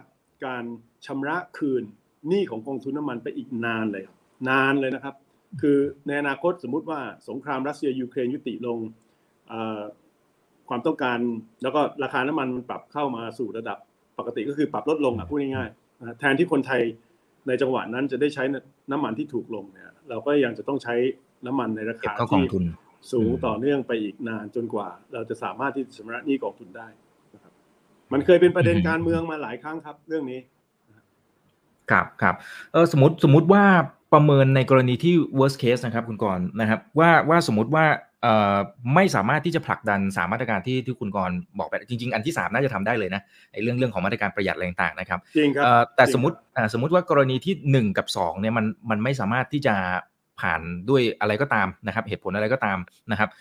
การชำระคืนหนี้ของกองทุนน้ามันไปอีกนานเลยนานเลยนะครับ คือในอนาคตสมมุติว่าสงครามรัสเซียยูเครนยุติลงความต้องการแล้วก็ราคาน้ำมันมันปรับเข้ามาสู่ระดับปกติก็คือปรับลดลงอะพูดง่ายๆแทนที่คนไทยในจังหวะนั้นจะได้ใช้น้ำมันที่ถูกลงเนี่ยเราก็ยังจะต้องใช้ น้ำมันในราคาที่สูงต่อเนื่องไปอีกนานจนกว่า เราจะสามารถที่จะชำระหนี้กองทุนได้นะครับ มันเคยเป็นประเด็นการเมืองมาหลายครั้งครับ เรื่องนี้ ครับครับเออสมมติสมมติว่าประเมินในกรณีที่ worst case นะครับ คุณกรณ์นะครับ ว่าว่าสมมติว่าเอ่อไม่สามารถที่จะผลักดันสามมาตรการที่ที่คุณกรณ์บอกไปจริง ๆ อันที่สามน่าจะทำได้เลยนะไอ้เรื่องเรื่องของมาตรการประหยัดอะไรต่างๆนะครับจริงครับแต่สมมติสมมติว่ากรณีที่หนึ่งกับสองเนี่ยมันมันไม่สามารถที่จะ ผ่านด้วยอะไรก็ตามนะครับ เหตุผลอะไรก็ตามนะครับ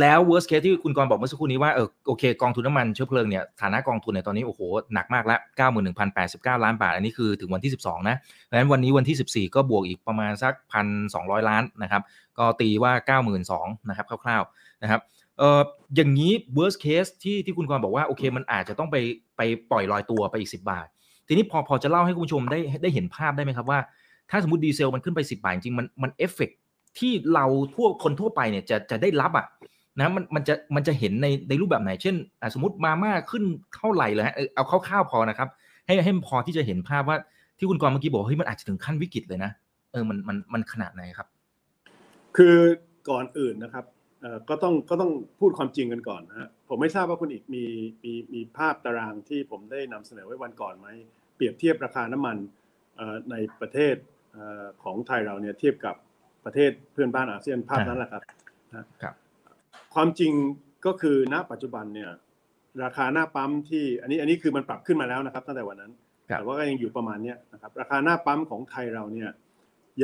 แล้ว worst case ที่คุณกรบอกเมื่อสักครู่นี้ว่าเออโอเค กองทุนน้ำมันเชื้อเพลิงเนี่ยฐานะกองทุนเนี่ยตอนนี้โอ้โหหนักมากแล้ว91,089 ล้านบาท อันนี้คือถึงวันที่ 12 นะเพราะฉะนั้นวันนี้วันที่ 14 ก็บวกอีกประมาณสัก 1,200 ล้านนะครับ ก็ตีว่า 92,000นะครับคร่าวๆนะครับเอออย่างนี้ worst case ที่ที่คุณกรบอกว่าโอเคมันอาจจะต้องไปไปปล่อยลอยตัวไปอีก 10 บาท ทีนี้พอพอจะเล่าให้คุณผู้ชมได้ได้เห็นภาพได้ไหมครับว่า ถ้าสมมติดีเซลมันขึ้นไป 10 บาทจริงมันมันเอฟเฟกที่เราทั่วคนทั่วไปเนี่ยจะจะได้รับอะนะมันมันจะมันจะเห็นในในรูปแบบไหน เช่น สมมติมาม่าขึ้นเท่าไหร่เลยฮะเอาคร่าวๆพอนะครับ ให้ให้พอที่จะเห็นภาพว่าที่คุณกรเมื่อกี้บอกเฮ้ยมันอาจจะถึงขั้นวิกฤตเลยนะเออมันมันมันขนาดไหนครับ คือก่อนอื่นนะครับเอ่อก็ต้องก็ต้องพูดความจริงกันก่อนนะฮะผมไม่ทราบว่าคุณอิกมีมีมีภาพตารางที่ผมได้นำเสนอไว้วันก่อนไหมเปรียบเทียบราคาน้ำมัน ในประเทศของไทยเราเนี่ยเทียบกับประเทศเพื่อนบ้านอาเซียนภาพนั้นแหละครับครับ ความจริงก็คือณปัจจุบันเนี่ยราคาหน้าปั๊มที่อันนี้อันนี้คือมันปรับขึ้นมาแล้วนะครับ ตั้งแต่วันนั้น แต่ว่าก็ยังอยู่ประมาณนี้นะครับราคาหน้าปั๊มของไทยเราเนี่ย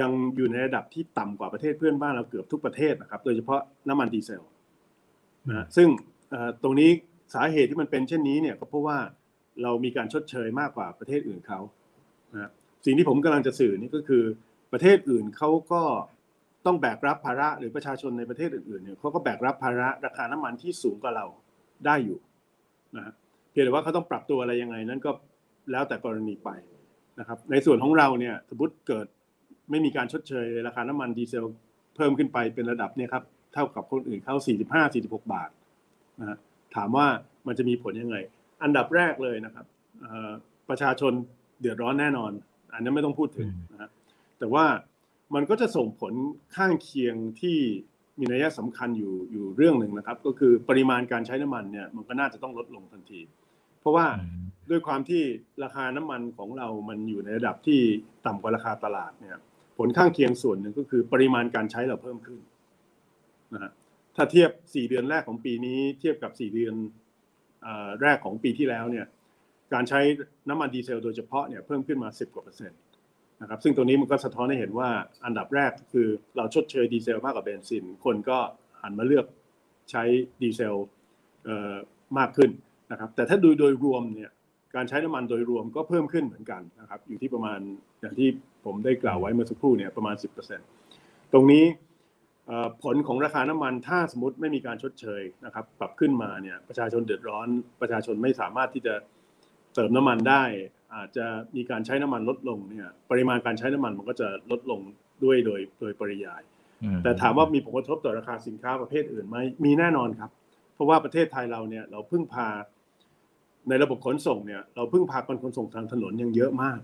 ยังอยู่ในระดับที่ต่ำกว่าประเทศเพื่อนบ้านเราเกือบทุกประเทศนะครับ โดยเฉพาะน้ำมันดีเซลนะซึ่งตรงนี้สาเหตุที่มันเป็นเช่นนี้เนี่ยก็เพราะว่าเรามีการชดเชยมากกว่าประเทศอื่นเขานะ สิ่งที่ผมกำลังจะสื่อนี่ก็คือประเทศอื่นเขาก็ต้องแบกรับภาระหรือประชาชนในประเทศอื่นๆเนี่ยเขาก็แบกรับภาระราคาน้ำมันที่สูงกว่าเราได้อยู่นะเพียงแต่ว่าเขาต้องปรับตัวอะไรยังไง นั้นก็แล้วแต่กรณีไปนะครับในส่วนของเราเนี่ยสมมติเกิดไม่มีการชดเชยราคาน้ำมันดีเซลเพิ่มขึ้นไปเป็นระดับเนี่ยครับเท่ากับคนอื่นเขา45-46 บาทนะฮะถามว่ามันจะมีผลยังไง อันดับแรกเลยนะครับประชาชนเดือดร้อนแน่นอน อันนี้ไม่ต้องพูดถึงนะฮะแต่ว่ามันก็จะส่งผลข้างเคียงที่มีนัยสำคัญอยู่อยู่เรื่องหนึ่งนะครับ ก็คือปริมาณการใช้น้ำมันเนี่ยมันก็น่าจะต้องลดลงทันที เพราะว่าด้วยความที่ราคาน้ำมันของเรามันอยู่ในระดับที่ต่ำกว่าราคาตลาดเนี่ย ผลข้างเคียงส่วนหนึ่งก็คือปริมาณการใช้เราเพิ่มขึ้นนะฮะถ้าเทียบ 4 เดือนแรกของปีนี้ เทียบกับ 4 เดือนแรกของปีที่แล้วเนี่ย การใช้น้ำมันดีเซลโดยเฉพาะเนี่ยเพิ่มขึ้นมา 10 กว่าเปอร์เซ็นต์นะครับซึ่งตรงนี้มันก็สะท้อนให้เห็นว่าอันดับแรกคือเราชดเชยดีเซลมากกว่าเบนซิน คนก็หันมาเลือกใช้ดีเซลมากขึ้นนะครับแต่ถ้าดูโดยรวมเนี่ยการใช้น้ำมันโดยรวมก็เพิ่มขึ้นเหมือนกันนะครับอยู่ที่ประมาณอย่างที่ผมได้กล่าวไว้เมื่อสักครู่เนี่ยประมาณ 10%ตรงนี้ผลของราคาน้ำมันถ้าสมมติไม่มีการชดเชยนะครับปรับขึ้นมาเนี่ยประชาชนเดือดร้อนประชาชนไม่สามารถที่จะ เติมน้ำมันได้ อาจจะมีการใช้น้ำมันลดลงเนี่ยปริมาณการใช้น้ำมันมันก็จะลดลงด้วยโดยโดยปริยาย แต่ถามว่ามีผลกระทบต่อราคาสินค้าประเภทอื่นไหมมีแน่นอนครับ เพราะว่าประเทศไทยเราเนี่ยเราพึ่งพาในระบบขนส่งเนี่ยเราพึ่งพาการขนส่งทางถนนยังเยอะมาก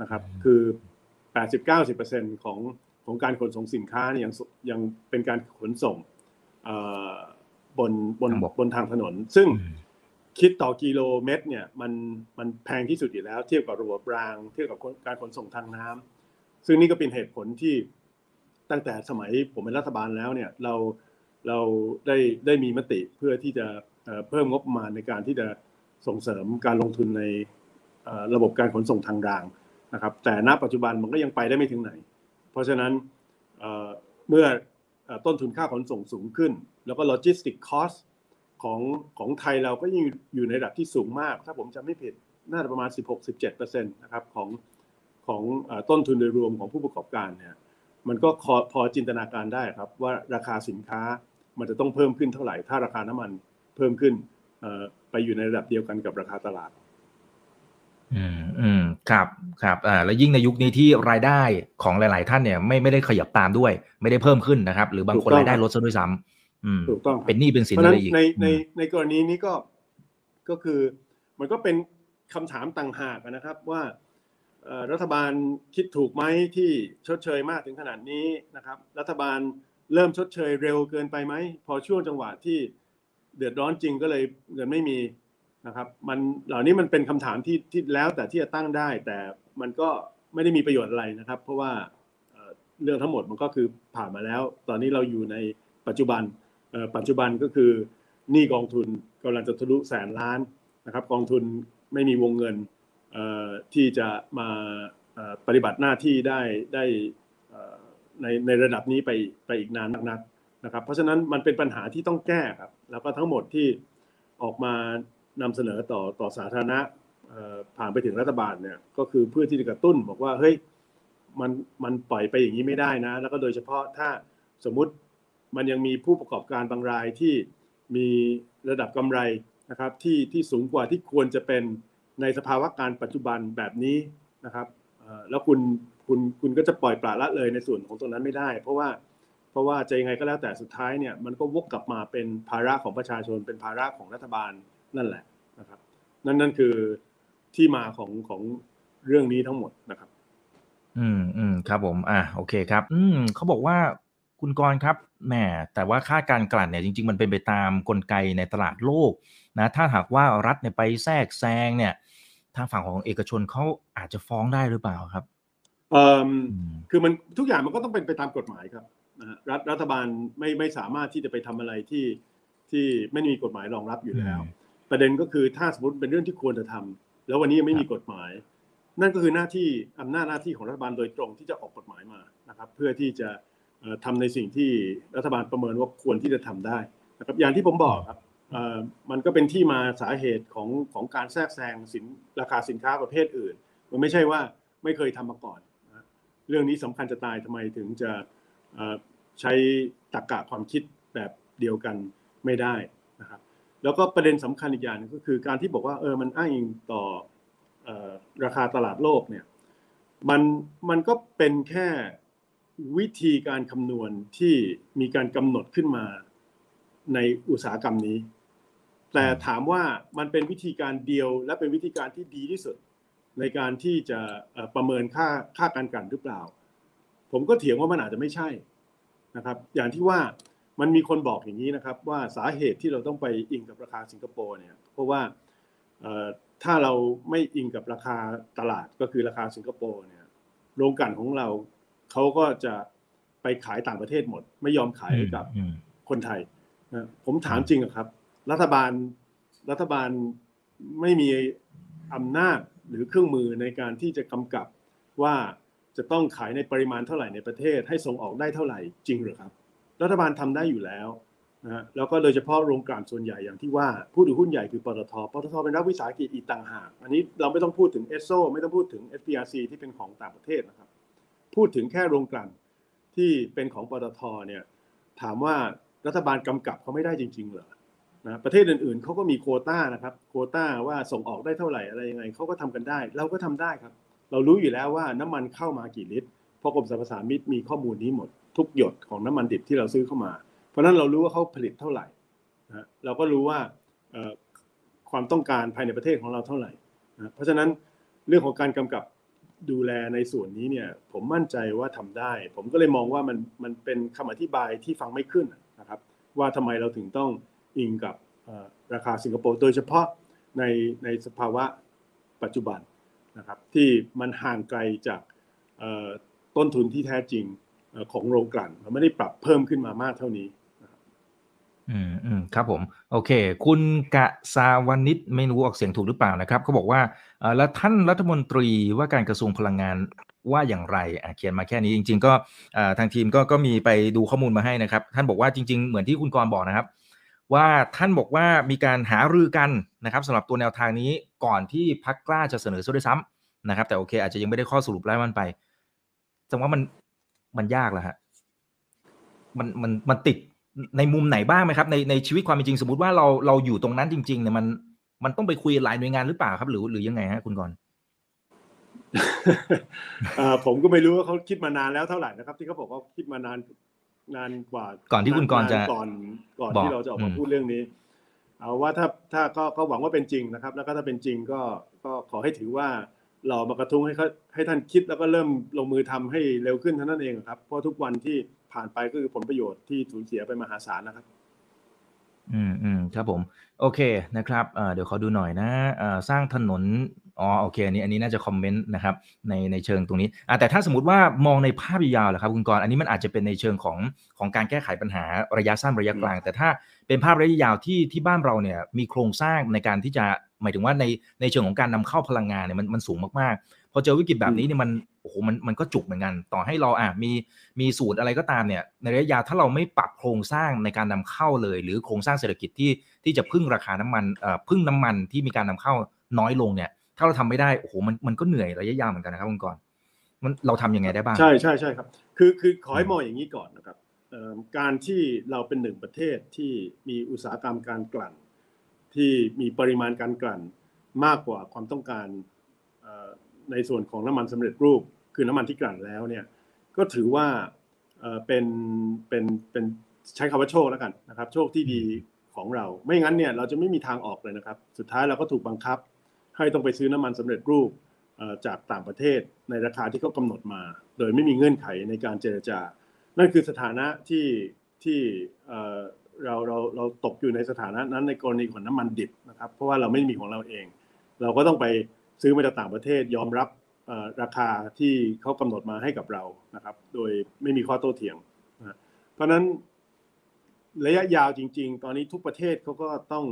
นะครับ คือ 80-90%ของของการขนส่งสินค้าเนี่ยยังยังเป็นการขนส่งบนบนบนทางถนน ซึ่ง คิดต่อกิโลเมตรเนี่ยมันมันแพงที่สุดอยู่แล้ว เทียบกับระบบราง เทียบกับการขนส่งทางน้ำซึ่งนี่ก็เป็นเหตุผลที่ตั้งแต่สมัยผมเป็นรัฐบาลแล้วเนี่ยเราเราได้ได้มีมติเพื่อที่จะเพิ่มงบประมาณในการที่จะส่งเสริมการลงทุนในระบบการขนส่งทางรางนะครับ แต่ณปัจจุบันมันก็ยังไปได้ไม่ถึงไหน เพราะฉะนั้นเมื่อต้นทุนค่าขนส่งสูงขึ้น แล้วก็โลจิสติกคอส ของของไทยเราก็ยังอยู่ในระดับที่สูงมาก ถ้าผมจำไม่ผิดน่าจะประมาณ 16-17%นะครับของของต้นทุนโดยรวมของผู้ประกอบการเนี่ยมันก็พอจินตนาการได้ครับว่าราคาสินค้ามันจะต้องเพิ่มขึ้นเท่าไหร่ ถ้าราคาน้ำมันเพิ่มขึ้นไปอยู่ในระดับเดียวกันกับราคาตลาดอืมอืมครับครับอ่าแล้วยิ่งในยุคนี้ที่รายได้ของหลาย ๆ ท่านเนี่ยไม่ไม่ได้ขยับตามด้วย ไม่ได้เพิ่มขึ้นนะครับ หรือบางคนรายได้ลดซะด้วยซ้ำอืม ถูกต้องเป็นหนี้เป็นสินอะไรอีกในในในกรณีนี้ก็ก็คือ มันก็เป็นคำถามต่างหากนะครับว่ารัฐบาลคิดถูกไหมที่ชดเชยมากถึงขนาดนี้นะครับ รัฐบาลเริ่มชดเชยเร็วเกินไปไหม พอช่วงจังหวะที่เดือดร้อนจริงก็เลยเงินไม่มีนะครับ มันเหล่านี้มันเป็นคำถามที่ที่แล้วแต่ที่จะตั้งได้ แต่มันก็ไม่ได้มีประโยชน์อะไรนะครับ เพราะว่าเรื่องทั้งหมดมันก็คือผ่านมาแล้ว ตอนนี้เราอยู่ในปัจจุบัน ปัจจุบันก็คือหนี้กองทุนกำลังจะทะลุแสนล้านนะครับกองทุนไม่มีวงเงินที่จะมาปฏิบัติหน้าที่ได้ได้ในในระดับนี้ไปไปอีกนานนักนะครับเพราะฉะนั้นมันเป็นปัญหาที่ต้องแก้ครับแล้วก็ทั้งหมดที่ออกมานำเสนอต่อต่อสาธารณะผ่านไปถึงรัฐบาลเนี่ยก็คือเพื่อที่จะกระตุ้นบอกว่าเฮ้ยมันมันปล่อยไปอย่างนี้ไม่ได้นะ แล้วก็โดยเฉพาะถ้าสมมติ มันยังมีผู้ประกอบการบางรายที่มีระดับกำไรนะครับที่ที่สูงกว่าที่ควรจะเป็นในสภาวะการปัจจุบันแบบนี้นะครับแล้วคุณคุณคุณก็จะปล่อยปละละเลยในส่วนของตรงนั้นไม่ได้ เพราะว่าเพราะว่าจะยังไงก็แล้วแต่สุดท้ายเนี่ยมันก็วกกลับมาเป็นภาระของประชาชน เป็นภาระของรัฐบาลนั่นแหละนะครับ นั่นนั่นคือที่มาของของเรื่องนี้ทั้งหมดนะครับ อืมอืมครับผม อ่าโอเคครับ อืมเขาบอกว่า คุณกรครับแหมแต่ว่าค่าการกลั่นเนี่ยจริง ๆ มันเป็นไปตามกลไกในตลาดโลกนะถ้าหากว่ารัฐเนี่ยไปแทรกแซงเนี่ยทางฝั่งของเอกชนเขาอาจจะฟ้องได้หรือเปล่าครับเอ่อคือมันทุกอย่างมันก็ต้องเป็นไปตามกฎหมายครับรัฐรัฐบาลไม่ไม่สามารถที่จะไปทำอะไรที่ที่ไม่มีกฎหมายรองรับอยู่แล้ว ประเด็นก็คือถ้าสมมติเป็นเรื่องที่ควรจะทำแล้ววันนี้ยังไม่มีกฎหมาย นั่นก็คือหน้าที่อำนาจหน้าที่ของรัฐบาลโดยตรงที่จะออกกฎหมายมานะครับ เพื่อที่จะ ทำในสิ่งที่รัฐบาลประเมินว่าควรที่จะทำได้นะครับอย่างที่ผมบอกครับมันก็เป็นที่มาสาเหตุของของการแทรกแซงสินราคาสินค้าประเภทอื่น มันไม่ใช่ว่าไม่เคยทำมาก่อน เรื่องนี้สำคัญจะตายทำไมถึงจะใช้ตรรกะความคิดแบบเดียวกันไม่ได้นะครับแล้วก็ประเด็นสำคัญอีกอย่างนึงก็คือการที่บอกว่าเออมันอ้างอิงต่อราคาตลาดโลกเนี่ยมันมันก็เป็นแค่ วิธีการคำนวณที่มีการกำหนดขึ้นมาในอุตสาหกรรมนี้ แต่ถามว่ามันเป็นวิธีการเดียวและเป็นวิธีการที่ดีที่สุด ในการที่จะประเมินค่าค่าการกันหรือเปล่า ผมก็เถียงว่ามันอาจจะไม่ใช่นะครับ อย่างที่ว่ามันมีคนบอกอย่างนี้นะครับ ว่าสาเหตุที่เราต้องไปอิงกับราคาสิงคโปร์เนี่ยเพราะว่าถ้าเราไม่อิงกับราคาตลาดก็คือราคาสิงคโปร์เนี่ยโรงกลั่นของเรา เขาก็จะไปขายต่างประเทศหมด ไม่ยอมขายให้กับคนไทยนะผมถามจริงครับ รัฐบาลรัฐบาลไม่มีอำนาจหรือเครื่องมือในการที่จะกำกับว่าจะต้องขายในปริมาณเท่าไหร่ในประเทศ ให้ส่งออกได้เท่าไหร่จริงหรือครับ รัฐบาลทำได้อยู่แล้วนะแล้วก็โดยเฉพาะโรงกลั่นส่วนใหญ่อย่างที่ว่าผู้ถือหุ้นใหญ่คือปตทปตทเป็นรัฐวิสาหกิจอีกต่างหาก อันนี้เราไม่ต้องพูดถึงเอสโซไม่ต้องพูดถึง SPRC ที่เป็นของต่างประเทศนะครับ พูดถึงแค่โรงกลั่นที่เป็นของปตทเนี่ยถามว่ารัฐบาลกำกับเขาไม่ได้จริง ๆ เหรอนะประเทศอื่นๆเขาก็มีโคต้านะครับโคต้าว่าส่งออกได้เท่าไหร่อะไรยังไงเขาก็ทำกันได้ เราก็ทำได้ครับ เรารู้อยู่แล้วว่าน้ำมันเข้ามากี่ลิตรเพราะกรมสรรพสามิตมีข้อมูลนี้หมด ทุกหยดของน้ำมันดิบที่เราซื้อเข้ามา เพราะนั้นเรารู้ว่าเขาผลิตเท่าไหร่นะเราก็รู้ว่าความต้องการภายในประเทศของเราเท่าไหร่นะเพราะฉะนั้นเรื่องของการกำกับ ดูแลในส่วนนี้เนี่ย ผมมั่นใจว่าทำได้ ผมก็เลยมองว่ามันมันเป็นคำอธิบายที่ฟังไม่ขึ้นนะครับ ว่าทำไมเราถึงต้องอิงกับราคาสิงคโปร์โดยเฉพาะในในสภาวะปัจจุบันนะครับ ที่มันห่างไกลจากต้นทุนที่แท้จริงของโรงกลั่นมันไม่ได้ปรับเพิ่มขึ้นมามากเท่านี้ อืมอืมครับผม โอเค คุณกะสาวนิตไม่รู้ออกเสียงถูกหรือเปล่านะครับเขาบอกว่าแล้วท่านรัฐมนตรีว่าการกระทรวงพลังงานว่าอย่างไรเขียนมาแค่นี้จริง ๆ ก็ทางทีมก็ก็มีไปดูข้อมูลมาให้นะครับ ท่านบอกว่าจริง ๆ เหมือนที่คุณกรบอกนะครับ ว่าท่านบอกว่ามีการหารือกันนะครับสำหรับตัวแนวทางนี้ก่อนที่พักกล้าจะเสนอซะด้วยซ้ำนะครับ แต่โอเคอาจจะยังไม่ได้ข้อสรุปไล่มันไปจังว่ามันมันยากแล้วฮะมันมันมันติด ในมุมไหนบ้างไหมครับในในชีวิตความเป็นจริงสมมติว่าเราเราอยู่ตรงนั้นจริง ๆเนี่ยมันมันต้องไปคุยหลายหน่วยงานหรือเปล่าครับ หรือหรือยังไงฮะคุณกรผมก็ไม่รู้ว่าเขาคิดมานานแล้วเท่าไหร่นะครับ ที่เขาบอกว่าคิดมานานนานกว่า ก่อนที่คุณกรจะก่อนก่อนที่เราจะออกมาพูดเรื่องนี้ เอาว่าถ้าถ้าก็ก็หวังว่าเป็นจริงนะครับ แล้วก็ถ้าเป็นจริงก็ก็ขอให้ถือว่าเรามากระทุ้งให้เขาให้ท่านคิดแล้วก็เริ่มลงมือทำให้เร็วขึ้นเท่านั้นเองครับเพราะทุกวันที่ ผ่านไปก็คือผลประโยชน์ที่สูญเสียไปมหาศาลนะครับ อืมอืมครับผม โอเคนะครับเดี๋ยวขอดูหน่อยนะสร้างถนนอ๋อโอเคอันนี้อันนี้น่าจะคอมเมนต์นะครับในในเชิงตรงนี้แต่ถ้าสมมติว่ามองในภาพยาวแหละครับคุณกรอันนี้มันอาจจะเป็นในเชิงของของการแก้ไขปัญหาระยะสั้นระยะกลาง แต่ถ้าเป็นภาพระยะยาวที่ที่บ้านเราเนี่ยมีโครงสร้างในการที่จะหมายถึงว่าในในเชิงของการนำเข้าพลังงานเนี่ยมันมันสูงมากๆ พอเจอวิกฤตแบบนี้เนี่ยมันโอ้โหมันมันก็จุกเหมือนกัน ต่อให้เราอะมีมีสูตรอะไรก็ตามเนี่ยในระยะยาวถ้าเราไม่ปรับโครงสร้างในการนำเข้าเลย หรือโครงสร้างเศรษฐกิจที่ที่จะพึ่งราคาน้ำมันเอ่อพึ่งน้ำมันที่มีการนำเข้าน้อยลงเนี่ย ถ้าเราทำไม่ได้โอ้โหมันมันก็เหนื่อยระยะยาวเหมือนกันนะครับคุณกรมันเราทํำยังไงได้บ้างใช่ใช่ใช่ครับ คือคือขอให้มองอย่างนี้ก่อนนะครับการที่เราเป็นหนึ่งประเทศที่มีอุตสาหกรรมการกลั่น ที่มีปริมาณการกลั่นมากกว่าความต้องการ ในส่วนของน้ำมันสำเร็จรูป คือน้ำมันที่กลั่นแล้วเนี่ยก็ถือว่าเป็นเป็นเป็นใช้คำว่าโชคแล้วกันนะครับ โชคที่ดีของเรา ไม่งั้นเนี่ยเราจะไม่มีทางออกเลยนะครับ สุดท้ายเราก็ถูกบังคับ ให้ต้องไปซื้อน้ำมันสำเร็จรูปจากต่างประเทศในราคาที่เขากำหนดมา โดยไม่มีเงื่อนไขในการเจรจา นั่นคือสถานะที่ที่เราเราเราตกอยู่ในสถานะนั้นในกรณีของน้ำมันดิบนะครับ เพราะว่าเราไม่มีของเราเอง เราก็ต้องไป ซื้อมาจากต่างประเทศยอมรับราคาที่เขากำหนดมาให้กับเรานะครับ โดยไม่มีข้อโต้เถียงนะเพราะนั้นระยะยาวจริง ๆ ตอนนี้ทุกประเทศเขาก็ต้อง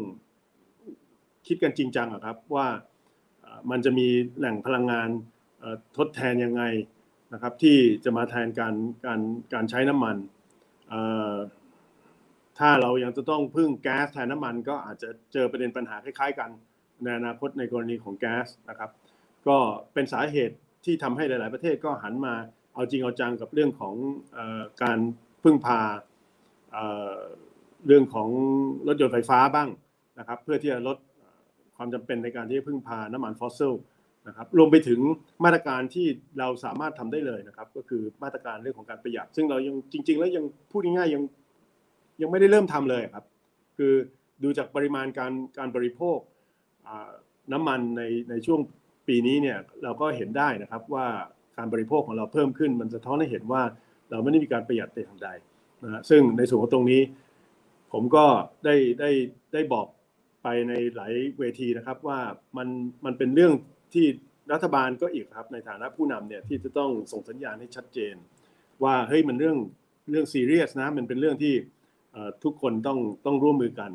คิดกันจริงจังครับว่ามันจะมีแหล่งพลังงานทดแทนยังไงนะครับ ที่จะมาแทนการการการใช้น้ำมัน ถ้าเรายังจะต้องพึ่งแก๊สแทนน้ำมัน ก็อาจจะเจอประเด็นปัญหาคล้าย ๆ กัน ในอนาคตในกรณีของแก๊สนะครับ ก็เป็นสาเหตุที่ทำให้หลาย ๆ ประเทศก็หันมาเอาจริงเอาจังกับเรื่องของอการพึ่งพาเรื่องของรถยนต์ไฟฟ้าบ้างนะครับ เพื่อที่จะลดความจำเป็นในการที่จะพึ่งพาน้ำมันฟอสซิลนะครับรวมไปถึงมาตรการที่เราสามารถทำได้เลยนะครับ ก็คือมาตรการเรื่องของการประหยัด ซึ่งเรายังจริง ๆ แล้วยังพูดง่ายๆยังยังไม่ได้เริ่มทำเลยครับ คือดูจากปริมาณการการบริโภค น้ำมันในในช่วงปีนี้เนี่ยเราก็เห็นได้นะครับว่าการบริโภคของเราเพิ่มขึ้น มันสะท้อนให้เห็นว่าเราไม่ได้มีการประหยัดแต่อย่างใดนะซึ่งในส่วนของตรงนี้ ผมก็ได้ได้ได้บอกไปในหลายเวทีนะครับว่ามันมันเป็นเรื่องที่รัฐบาลก็อีกครับในฐานะผู้นำเนี่ยที่จะต้องส่งสัญญาณให้ชัดเจน ว่าเฮ้ยมันเรื่องเรื่องซีเรียสนะมันเป็นเรื่องที่ทุกคนต้องต้องร่วมมือกัน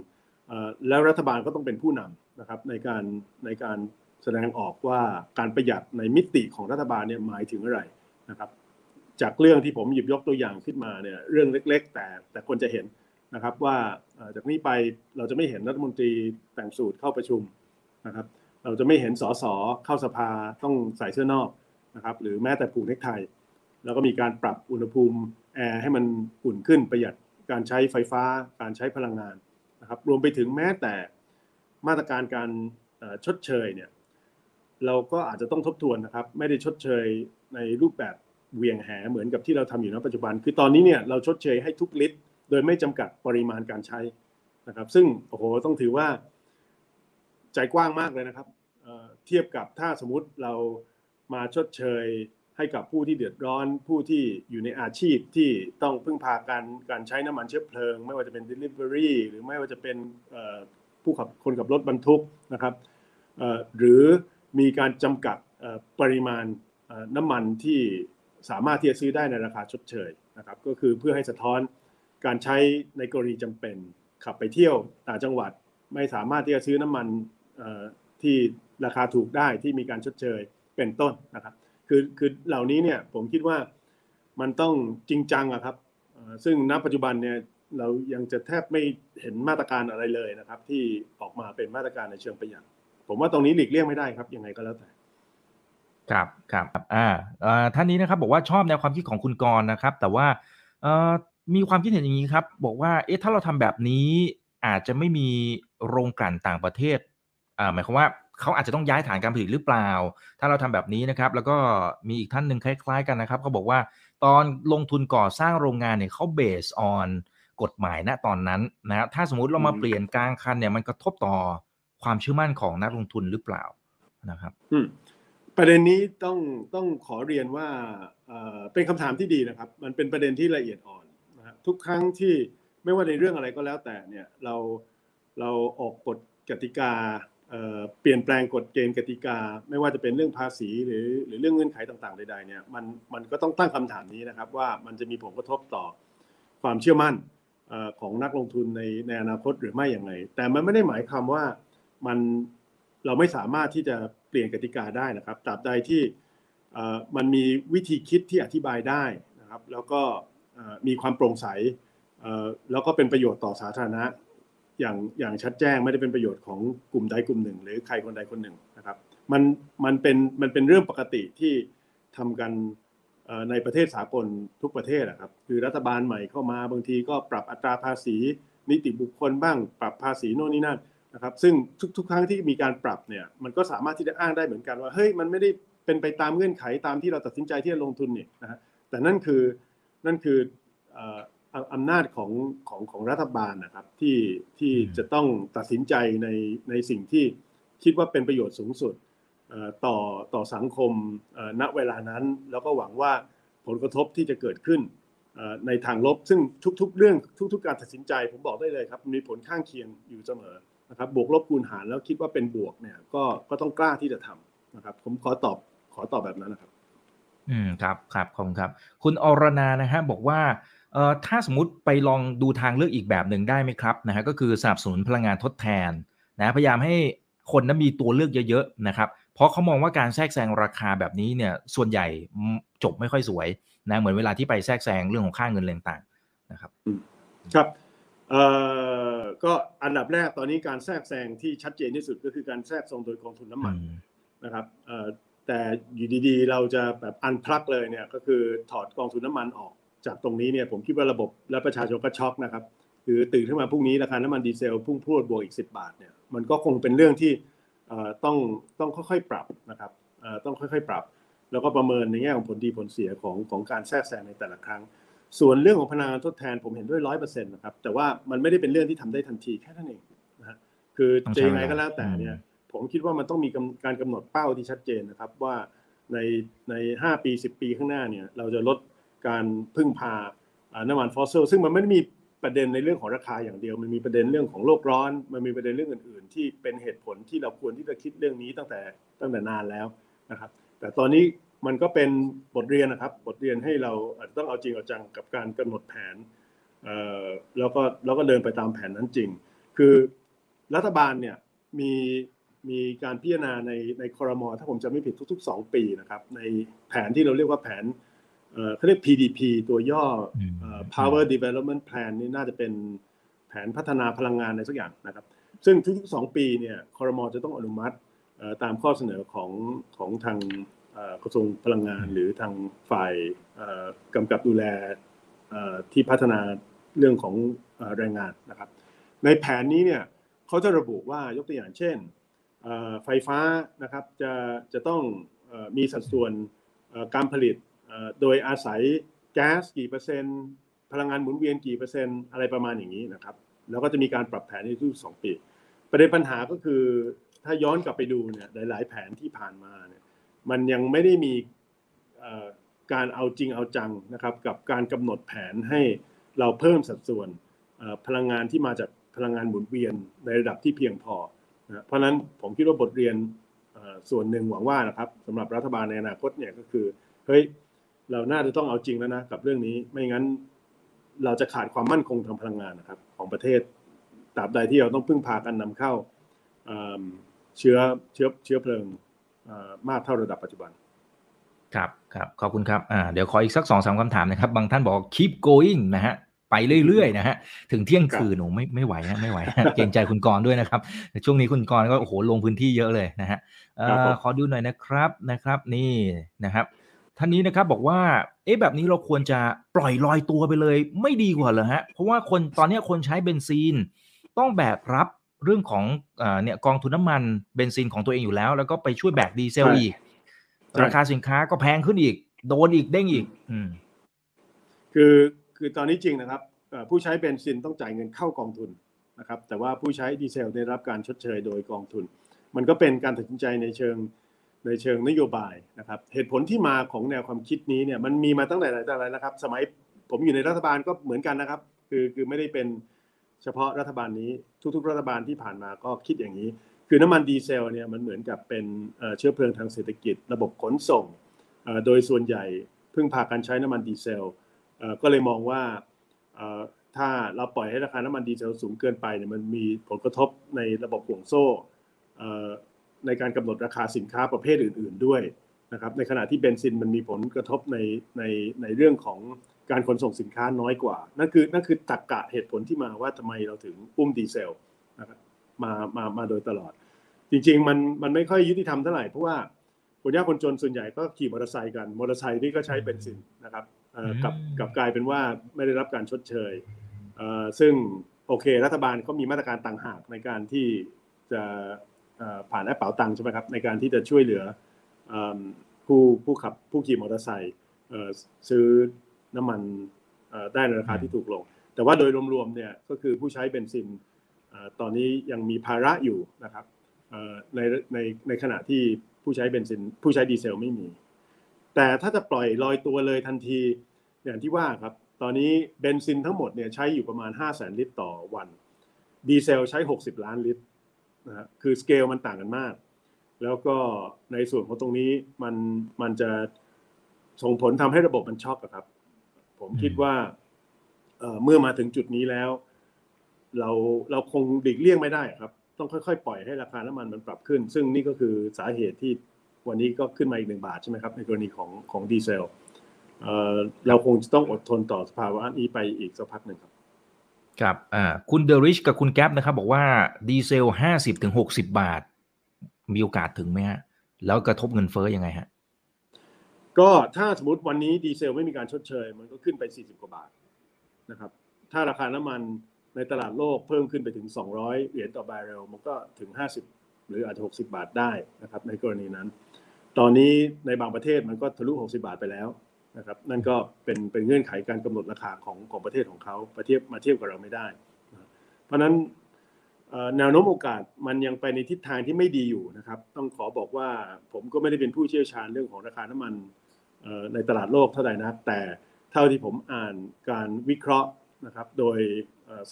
แล้วรัฐบาลก็ต้องเป็นผู้นำ นะครับในการในการแสดงออกว่าการประหยัดในมิติของรัฐบาลเนี่ยหมายถึงอะไรนะครับ จากเรื่องที่ผมหยิบยกตัวอย่างขึ้นมาเนี่ยเรื่องเล็ก ๆ แต่แต่คนจะเห็นนะครับว่าจากนี้ไปเราจะไม่เห็นรัฐมนตรีแต่งสูตรเข้าประชุมนะครับ เราจะไม่เห็นสสเข้าสภาต้องใส่เสื้อนอกนะครับหรือแม้แต่ผูกเนคไทแล้วก็มีการปรับอุณหภูมิแอร์ให้มันอุ่นขึ้นประหยัดการใช้ไฟฟ้าการใช้พลังงานนะครับรวมไปถึงแม้แต่ มาตรการการชดเชยเนี่ยเราก็อาจจะต้องทบทวนนะครับ ไม่ได้ชดเชยในรูปแบบเวียงแหเหมือนกับที่เราทำอยู่ณปัจจุบัน คือตอนนี้เนี่ยเราชดเชยให้ทุกลิตร โดยไม่จำกัดปริมาณการใช้นะครับ ซึ่งโอ้โหต้องถือว่าใจกว้างมากเลยนะครับเทียบกับถ้าสมมติเรามาชดเชยให้กับผู้ที่เดือดร้อนผู้ที่อยู่ในอาชีพที่ต้องพึ่งพาการการใช้น้ำมันเชื้อเพลิง ไม่ว่าจะเป็น Delivery หรือไม่ว่าจะเป็น ผู้ขับคนขับรถบรรทุกนะครับหรือมีการจำกัดปริมาณน้ำมันที่สามารถที่จะซื้อได้ในราคาชดเชยนะครับก็คือเพื่อให้สะท้อนการใช้ในกรณีจำเป็นขับไปเที่ยวต่างจังหวัดไม่สามารถที่จะซื้อน้ำมันที่ราคาถูกได้ที่มีการชดเชยเป็นต้นนะครับคือคือเหล่านี้เนี่ยผมคิดว่ามันต้องจริงจังอะครับซึ่งณปัจจุบันเนี่ย เรายังจะแทบไม่เห็นมาตรการอะไรเลยนะครับ ที่ออกมาเป็นมาตรการในเชิงประหยัดผมว่าตรงนี้หลีกเลี่ยงไม่ได้ครับยังไงก็แล้วแต่ครับครับอ่าท่านนี้นะครับ บอกว่าชอบแนวความคิดของคุณกรนะครับ แต่ว่ามีความคิดเห็นอย่างนี้ครับ บอกว่าเอ๊ะถ้าเราทำแบบนี้อาจจะไม่มีโรงกลั่นต่างประเทศอ่าหมายความว่าเขาอาจจะต้องย้ายฐานการผลิตหรือเปล่า ถ้าเราทำแบบนี้นะครับ แล้วก็มีอีกท่านหนึ่งคล้าย ๆ กันนะครับเขาบอกว่าตอนลงทุนก่อสร้างโรงงานเนี่ยเขาเบสออน กฎหมายณตอนนั้นนะถ้าสมมุติเรามาเปลี่ยนกลางคันเนี่ยมันกระทบต่อความเชื่อมั่นของนักลงทุนหรือเปล่านะครับประเด็นนี้ต้องต้องขอเรียนว่าเป็นคำถามที่ดีนะครับ มันเป็นประเด็นที่ละเอียดอ่อนนะทุกครั้งที่ไม่ว่าในเรื่องอะไรก็แล้วแต่เนี่ยเราเราออกกฎกติกาเปลี่ยนแปลงกฎเกณฑ์กติกา ไม่ว่าจะเป็นเรื่องภาษีหรือหรือเรื่องเงื่อนไขต่างๆใดๆเนี่ยมันมันก็ต้องตั้งคำถามนี้นะครับ ว่ามันจะมีผลกระทบต่อความเชื่อมั่น ของนักลงทุนในในอนาคตหรือไม่อย่างไรแต่มันไม่ได้หมายความว่ามันเราไม่สามารถที่จะเปลี่ยนกติกาได้นะครับตราบใดที่มันมีวิธีคิดที่อธิบายได้นะครับ แล้วก็มีความโปร่งใสแล้วก็เป็นประโยชน์ต่อสาธารณะอย่างอย่างชัดแจ้งไม่ได้เป็นประโยชน์ของกลุ่มใดกลุ่มหนึ่ง หรือใครคนใดคนหนึ่งนะครับ มันมันเป็นมันเป็นเรื่องปกติที่ทำกัน ในประเทศสากลทุกประเทศนะครับ คือรัฐบาลใหม่เข้ามาบางทีก็ปรับอัตราภาษี นิติบุคคลบ้าง ปรับภาษีโน่นนี่นั่นนะครับ ซึ่งทุกๆ ครั้งที่มีการปรับเนี่ยมันก็สามารถที่จะอ้างได้เหมือนกันว่าเฮ้ยมันไม่ได้เป็นไปตามเงื่อนไขตามที่เราตัดสินใจที่จะลงทุนนี่นะฮะแต่นั่นคือนั่นคืออำนาจของของของรัฐบาลนะครับที่ที่จะต้องตัดสินใจในในสิ่งที่คิดว่าเป็นประโยชน์สูงสุด ต่อต่อสังคมณเวลานั้น แล้วก็หวังว่าผลกระทบที่จะเกิดขึ้นในทางลบ ซึ่งทุกๆ เรื่องทุกๆ การตัดสินใจผมบอกได้เลยครับ มีผลข้างเคียงอยู่เสมอนะครับบวกลบคูณหารแล้วคิดว่าเป็นบวกเนี่ยก็ก็ต้องกล้าที่จะทำนะครับ ผมขอตอบขอตอบแบบนั้นนะครับ อืมครับครับขอบคุณครับ คุณอรนานะฮะบอกว่าเอ่อถ้าสมมติไปลองดูทางเลือกอีกแบบหนึ่งได้ไหมครับนะฮะก็คือสนับสนุนพลังงานทดแทนนะพยายามให้คนนั้นมีตัวเลือกเยอะๆนะครับ เพราะเขามองว่าการแทรกแซงราคาแบบนี้เนี่ยส่วนใหญ่จบไม่ค่อยสวยนะเหมือนเวลาที่ไปแทรกแซงเรื่องของค่าเงินต่างๆนะครับ ครับเอ่อก็อันดับแรกตอนนี้การแทรกแซงที่ชัดเจนที่สุดก็คือการแทรกซองโดยกองทุนน้ำมันนะครับเอ่อแต่อยู่ดีๆ เราจะแบบอันพลักเลยเนี่ยก็คือถอดกองทุนน้ำมันออก จากตรงนี้เนี่ยผมคิดว่าระบบและประชาชนก็ช็อกนะครับ คือตื่นขึ้นมาพรุ่งนี้ราคาน้ำมันดีเซลพุ่งพรวดบวกอีก 10 บาทเนี่ยมันก็คงเป็นเรื่องที่ ต้องต้องค่อยๆปรับนะครับต้องค่อยๆปรับ แล้วก็ประเมินในแง่ของผลดีผลเสียของของการแทรกแซงในแต่ละครั้ง ส่วนเรื่องของพลังงานทดแทนผมเห็นด้วยร้อยเปอร์เซ็นต์นะครับแต่ว่ามันไม่ได้เป็นเรื่องที่ทำได้ทันทีแค่นั้นเองนะฮะคือจะยังไงก็แล้วแต่เนี่ยผมคิดว่ามันต้องมีการกำหนดเป้าที่ชัดเจนนะครับว่าในในห้าปีสิบปีข้างหน้าเนี่ยเราจะลดการพึ่งพาน้ำมันฟอสซิลซึ่งมันไม่ได้มี ประเด็นในเรื่องของราคาอย่างเดียวมันมีประเด็นเรื่องของโลกร้อน มันมีประเด็นเรื่องอื่น ๆ ที่เป็นเหตุผลที่เราควรที่จะคิดเรื่องนี้ตั้งแต่ตั้งแต่นานแล้วนะครับ แต่ตอนนี้มันก็เป็นบทเรียนนะครับ บทเรียนให้เราอาจจะต้องเอาจริงเอาจังกับการกำหนดแผนแล้วก็แล้วก็เดินไปตามแผนนั้นจริง คือรัฐบาลเนี่ยมีมีการพิจารณาในในคอรมอถ้าผมจะไม่ผิดทุก ๆ 2 ปีนะครับ ในแผนที่เราเรียกว่าแผน เขาเรียก PDP ตัวย่อ Power Development Plan นี่น่าจะเป็นแผนพัฒนาพลังงานในสักอย่างนะครับ ซึ่งทุกๆ 2 ปีเนี่ยคอรมอจะต้องอนุมัติตามข้อเสนอของของทางกระทรวงพลังงาน หรือทางฝ่ายกำกับดูแลที่พัฒนาเรื่องของแรงงานนะครับ ในแผนนี้เนี่ยเขาจะระบุว่ายกตัวอย่างเช่นไฟฟ้านะครับจะจะต้องมีสัดส่วนการผลิต โดยอาศัยแก๊สกี่เปอร์เซ็นต์พลังงานหมุนเวียนกี่เปอร์เซ็นต์อะไรประมาณอย่างนี้นะครับแล้วก็จะมีการปรับแผนในทุกสองปี ประเด็นปัญหาก็คือถ้าย้อนกลับไปดูเนี่ยหลาย ๆ แผนที่ผ่านมาเนี่ยมันยังไม่ได้มีการเอาจริงเอาจังนะครับ กับการกำหนดแผนให้เราเพิ่มสัดส่วนพลังงานที่มาจากพลังงานหมุนเวียนในระดับที่เพียงพอนะเพราะนั้นผมคิดว่าบทเรียนส่วนหนึ่งหวังว่านะครับสำหรับรัฐบาลในอนาคตเนี่ยก็คือเฮ้ย เราน่าจะต้องเอาจริงแล้วนะกับเรื่องนี้ไม่งั้น เราจะขาดความมั่นคงทางพลังงานนะครับ ของประเทศตราบใดที่เราต้องพึ่งพาการนำเข้าเชื้อเชื้อเชื้อเพลิงมากเท่าระดับปัจจุบัน ครับครับขอบคุณครับอ่าเดี๋ยวขออีกสักสองสามคำถามนะครับ บางท่านบอก keep going นะฮะไปเรื่อยๆนะฮะถึงเที่ยงคืนหนูไม่ไม่ไหวนะไม่ไหวเกรงใจคุณกรด้วยนะครับแต่ช่วงนี้คุณกรก็โอ้โหลงพื้นที่เยอะเลยนะฮะขอดูหน่อยนะครับนะครับ นี่นะครับ ท่านนี้นะครับบอกว่า เอ๊ะแบบนี้เราควรจะปล่อยลอยตัวไปเลย ไม่ดีกว่าเหรอฮะ เพราะว่าคนตอนนี้คนใช้เบนซินต้องแบกรับเรื่องของเนี่ยกองทุนน้ามันเบนซินของตัวเองอยู่แล้ว แล้วก็ไปช่วยแบกดีเซลอีก ราคาสินค้าก็แพงขึ้นอีก โดนอีกเด้งอีก อืม คือคือตอนนี้จริงนะครับผู้ใช้เบนซินต้องจ่ายเงินเข้ากองทุนนะครับ แต่ว่าผู้ใช้ดีเซลได้รับการชดเชยโดยกองทุน มันก็เป็นการตัดสินใจในเชิง ในเชิงนโยบายนะครับเหตุผลที่มาของแนวความคิดนี้เนี่ยมันมีมาตั้งแต่ไหนแต่ไรนะครับ สมัยผมอยู่ในรัฐบาลก็เหมือนกันนะครับ คือคือไม่ได้เป็นเฉพาะรัฐบาลนี้ทุกๆ รัฐบาลที่ผ่านมาก็คิดอย่างนี้ คือน้ำมันดีเซลเนี่ยมันเหมือนกับเป็นเชื้อเพลิงทางเศรษฐกิจ ระบบขนส่ง โดยส่วนใหญ่พึ่งพาการใช้น้ำมันดีเซลก็เลยมองว่าถ้าเราปล่อยให้ราคาน้ำมันดีเซลสูงเกินไปเนี่ยมันมีผลกระทบในระบบห่วงโซ่ ในการกำหนดราคาสินค้าประเภทอื่น ๆด้วยนะครับ ในขณะที่เบนซินมันมีผลกระทบในในในเรื่องของการขนส่งสินค้าน้อยกว่า นั่นคือนั่นคือตรรกะเหตุผลที่มาว่าทำไมเราถึงอุ้มดีเซลนะครับมามามาโดยตลอด จริง ๆ มันมันไม่ค่อยยุติธรรมเท่าไหร่เพราะว่าคนยากคนจนส่วนใหญ่ก็ขี่มอเตอร์ไซค์กันมอเตอร์ไซค์นี่ก็ใช้เบนซินนะครับกับกับกลายเป็นว่าไม่ได้รับการชดเชยซึ่งโอเค รัฐบาลเขามีมาตรการต่างหากในการที่จะ ผ่านแอปเป๋าตังค์ใช่ไหมครับในการที่จะช่วยเหลือผู้ผู้ขับผู้ขี่มอเตอร์ไซค์ซื้อน้ำมันได้ในราคาที่ถูกลง แต่ว่าโดยรวมๆเนี่ยก็คือผู้ใช้เบนซินตอนนี้ยังมีภาระอยู่นะครับในในในขณะที่ผู้ใช้เบนซินผู้ใช้ดีเซลไม่มี แต่ถ้าจะปล่อยลอยตัวเลยทันทีอย่างที่ว่าครับตอนนี้เบนซินทั้งหมดเนี่ยใช้อยู่ประมาณ 5 0 0แสนลิตรต่อวัน ดีเซลใช้ 60 ล้านลิตร นะฮะคือสเกลมันต่างกันมาก แล้วก็ในส่วนของตรงนี้มันมันจะส่งผลทำให้ระบบมันช็อกครับ ผมคิดว่าเมื่อมาถึงจุดนี้แล้ว เราเราคงหลีกเลี่ยงไม่ได้ครับ ต้องค่อยๆ ปล่อยให้ราคาน้ำมันมันปรับขึ้น ซึ่งนี่ก็คือสาเหตุที่วันนี้ก็ขึ้นมาอีกหนึ่งบาทใช่ไหมครับ ในกรณีของของดีเซลเราคงจะต้องอดทนต่อสภาวะนี้ไปอีกสักพักหนึ่งครับ ครับอ่าคุณเดริชกับคุณแก๊ปนะครับ บอกว่าดีเซลห้าสิบถึงหกสิบาท มีโอกาสถึงไหมฮะแล้วกระทบเงินเฟ้อยังไงฮะก็ถ้าสมมติวันนี้ดีเซลไม่มีการชดเชย มันก็ขึ้นไปสี่สิบกว่าบาทนะครับ ถ้าราคาน้ำมันในตลาดโลกเพิ่มขึ้นไปถึง 200 เหรียญต่อบาร์เรลมันก็ถึง 50 หรืออาจจะ 60 บาทได้นะครับ ในกรณีนั้น ตอนนี้ในบางประเทศมันก็ทะลุ 60 บาทไปแล้ว นะครับนั่นก็เป็นเป็นเงื่อนไขการกำหนดราคาของของประเทศของเขาประเทียบมาเทียบกับเราไม่ได้ เพราะฉะนั้นแนวโน้มโอกาสมันยังไปในทิศทางที่ไม่ดีอยู่นะครับ ต้องขอบอกว่าผมก็ไม่ได้เป็นผู้เชี่ยวชาญเรื่องของราคาน้ำมันในตลาดโลกเท่าไหร่นักแต่เท่าที่ผมอ่านการวิเคราะห์นะครับโดย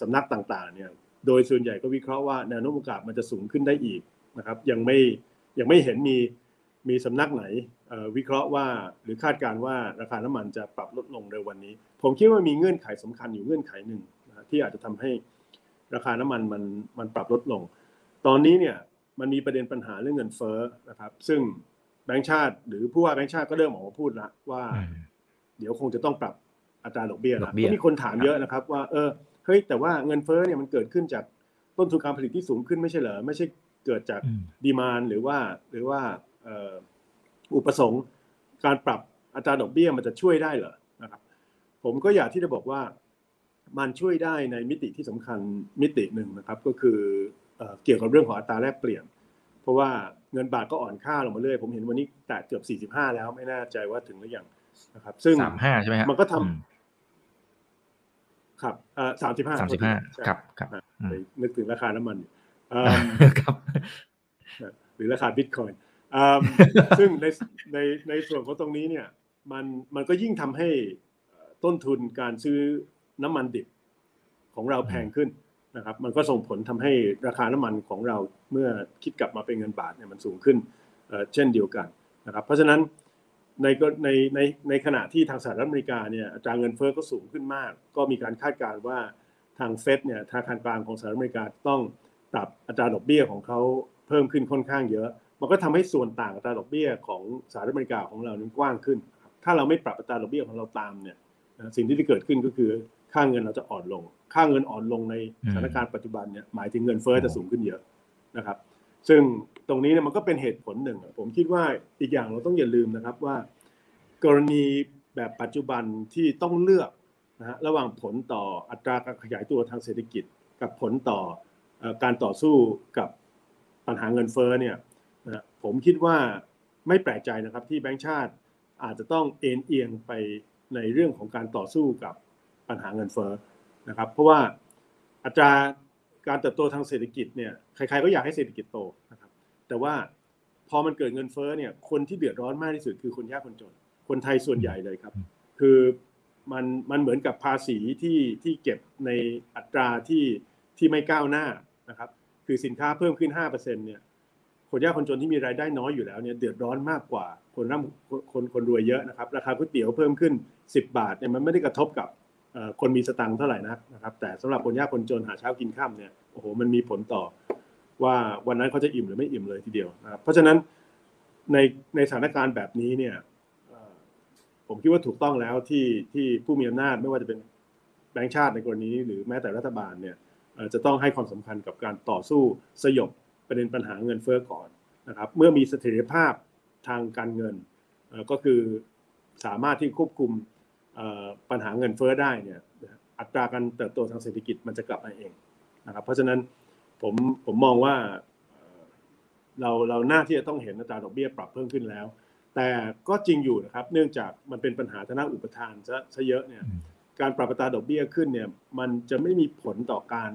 สำนักต่างๆเนี่ยโดยส่วนใหญ่ก็วิเคราะห์ว่าแนวโน้มโอกาสมันจะสูงขึ้นได้อีกนะครับยังไม่ยังไม่เห็นมี มีสำนักไหนวิเคราะห์ว่าหรือคาดการว่าราคาน้ำมันจะปรับลดลงในวันนี้ ผมคิดว่ามีเงื่อนไขสำคัญอยู่เงื่อนไขหนึ่งนะที่อาจจะทำให้ราคาน้ำมันมันมันปรับลดลง ตอนนี้เนี่ยมันมีประเด็นปัญหาเรื่องเงินเฟ้อนะครับ ซึ่งแบงก์ชาติหรือผู้ว่าแบงก์ชาติก็เริ่มออกมาพูดแล้วว่า เดี๋ยวคงจะต้องปรับอัตราดอกเบี้ยนะก็มีคนถามเยอะนะครับ ว่าเออเฮ้ยแต่ว่าเงินเฟ้อเนี่ยมันเกิดขึ้นจากต้นทุนการผลิตที่สูงขึ้นไม่ใช่เหรอไม่ใช่เกิดจากดีมานหรือว่าหรือว่า อุปสงค์การปรับอัตราดอกเบี้ยมันจะช่วยได้เหรอนะครับ ผมก็อยากที่จะบอกว่ามันช่วยได้ในมิติที่สำคัญมิติหนึ่งนะครับ ก็คือเกี่ยวกับเรื่องของอัตราแลกเปลี่ยน เพราะว่าเงินบาทก็อ่อนค่าลงมาเรื่อยผมเห็นวันนี้แตะเกือบ 45 แล้วไม่แน่ใจว่าถึงหรือยังนะครับ ซึ่ง35ใช่ไหมครับมันก็ทำครับสามสิบห้าสามสิบห้าครับครับนึกถึงราคาน้ำมันครับหรือราคาบิตคอยน์ ซึ่งในในในส่วนของตรงนี้เนี่ยมันมันก็ยิ่งทำให้ต้นทุนการซื้อน้ำมันดิบของเราแพงขึ้นนะครับ มันก็ส่งผลทำให้ราคาน้ำมันของเราเมื่อคิดกลับมาเป็นเงินบาทเนี่ยมันสูงขึ้นเช่นเดียวกันนะครับเพราะฉะนั้นในในในในขณะที่ทางสหรัฐอเมริกาเนี่ยอัตราเงินเฟ้อก็สูงขึ้นมาก ก็มีการคาดการณ์ว่าทางเฟดเนี่ยธนาคารกลางของสหรัฐอเมริกาต้องปรับอัตราดอกเบี้ยของเขาเพิ่มขึ้นค่อนข้างเยอะ มันก็ทำให้ส่วนต่างอัตราดอกเบี้ยของสหรัฐอเมริกาของเรานั้นกว้างขึ้น ถ้าเราไม่ปรับอัตราดอกเบี้ยของเราตามเนี่ยสิ่งที่จะเกิดขึ้นก็คือค่าเงินเราจะอ่อนลง ค่าเงินอ่อนลงในสถานการณ์ปัจจุบันเนี่ยหมายถึงเงินเฟ้อจะสูงขึ้นเยอะนะครับ ซึ่งตรงนี้เนี่ยมันก็เป็นเหตุผลหนึ่ง ผมคิดว่าอีกอย่างเราต้องอย่าลืมนะครับว่า กรณีแบบปัจจุบันที่ต้องเลือกนะฮะระหว่างผลต่ออัตราการขยายตัวทางเศรษฐกิจ กับผลต่อการต่อสู้กับปัญหาเงินเฟ้อเนี่ย นะผมคิดว่าไม่แปลกใจนะครับที่แบงก์ชาติอาจจะต้องเอ็นเอียงไปในเรื่องของการต่อสู้กับปัญหาเงินเฟ้อนะครับ เพราะว่าอัตราการเติบโตทางเศรษฐกิจเนี่ยใครๆก็อยากให้เศรษฐกิจโตนะครับ แต่ว่าพอมันเกิดเงินเฟ้อเนี่ยคนที่เดือดร้อนมากที่สุดคือคนยากคนจน คนไทยส่วนใหญ่เลยครับ คือมันมันเหมือนกับภาษีที่ที่เก็บในอัตราที่ที่ไม่ก้าวหน้านะครับ คือสินค้าเพิ่มขึ้น5%เนี่ย คนยากคนจนที่มีรายได้น้อยอยู่แล้วเนี่ยเดือดร้อนมากกว่าคนร่ำคนคนรวยเยอะนะครับ ราคาก๋วยเตี๋ยวเพิ่มขึ้น 10 บาทเนี่ยมันไม่ได้กระทบกับคนมีสตังค์เท่าไหร่นะนะครับ แต่สำหรับคนยากคนจนหาเช้ากินข้ามเนี่ยโอ้โหมันมีผลต่อว่าวันนั้นเขาจะอิ่มหรือไม่อิ่มเลยทีเดียวนะครับเพราะฉะนั้นในในสถานการณ์แบบนี้เนี่ยผมคิดว่าถูกต้องแล้วที่ที่ผู้มีอำนาจไม่ว่าจะเป็นแบงค์ชาติในกรณีนี้หรือแม้แต่รัฐบาลเนี่ยจะต้องให้ความสำคัญกับการต่อสู้สยบ ประเด็นปัญหาเงินเฟ้อก่อนนะครับ เมื่อมีเสถียรภาพทางการเงินก็คือสามารถที่ควบคุมปัญหาเงินเฟ้อได้เนี่ยอัตราการเติบโตทางเศรษฐกิจมันจะกลับมาเองนะครับเพราะฉะนั้นผมผมมองว่าเราเราหน้าที่จะต้องเห็นอัตราดอกเบี้ยปรับเพิ่มขึ้นแล้ว แต่ก็จริงอยู่นะครับเนื่องจากมันเป็นปัญหาทางด้านอุปทานซะซะเยอะเนี่ยการปรับอัตราดอกเบี้ยขึ้นเนี่ยมันจะไม่มีผลต่อการ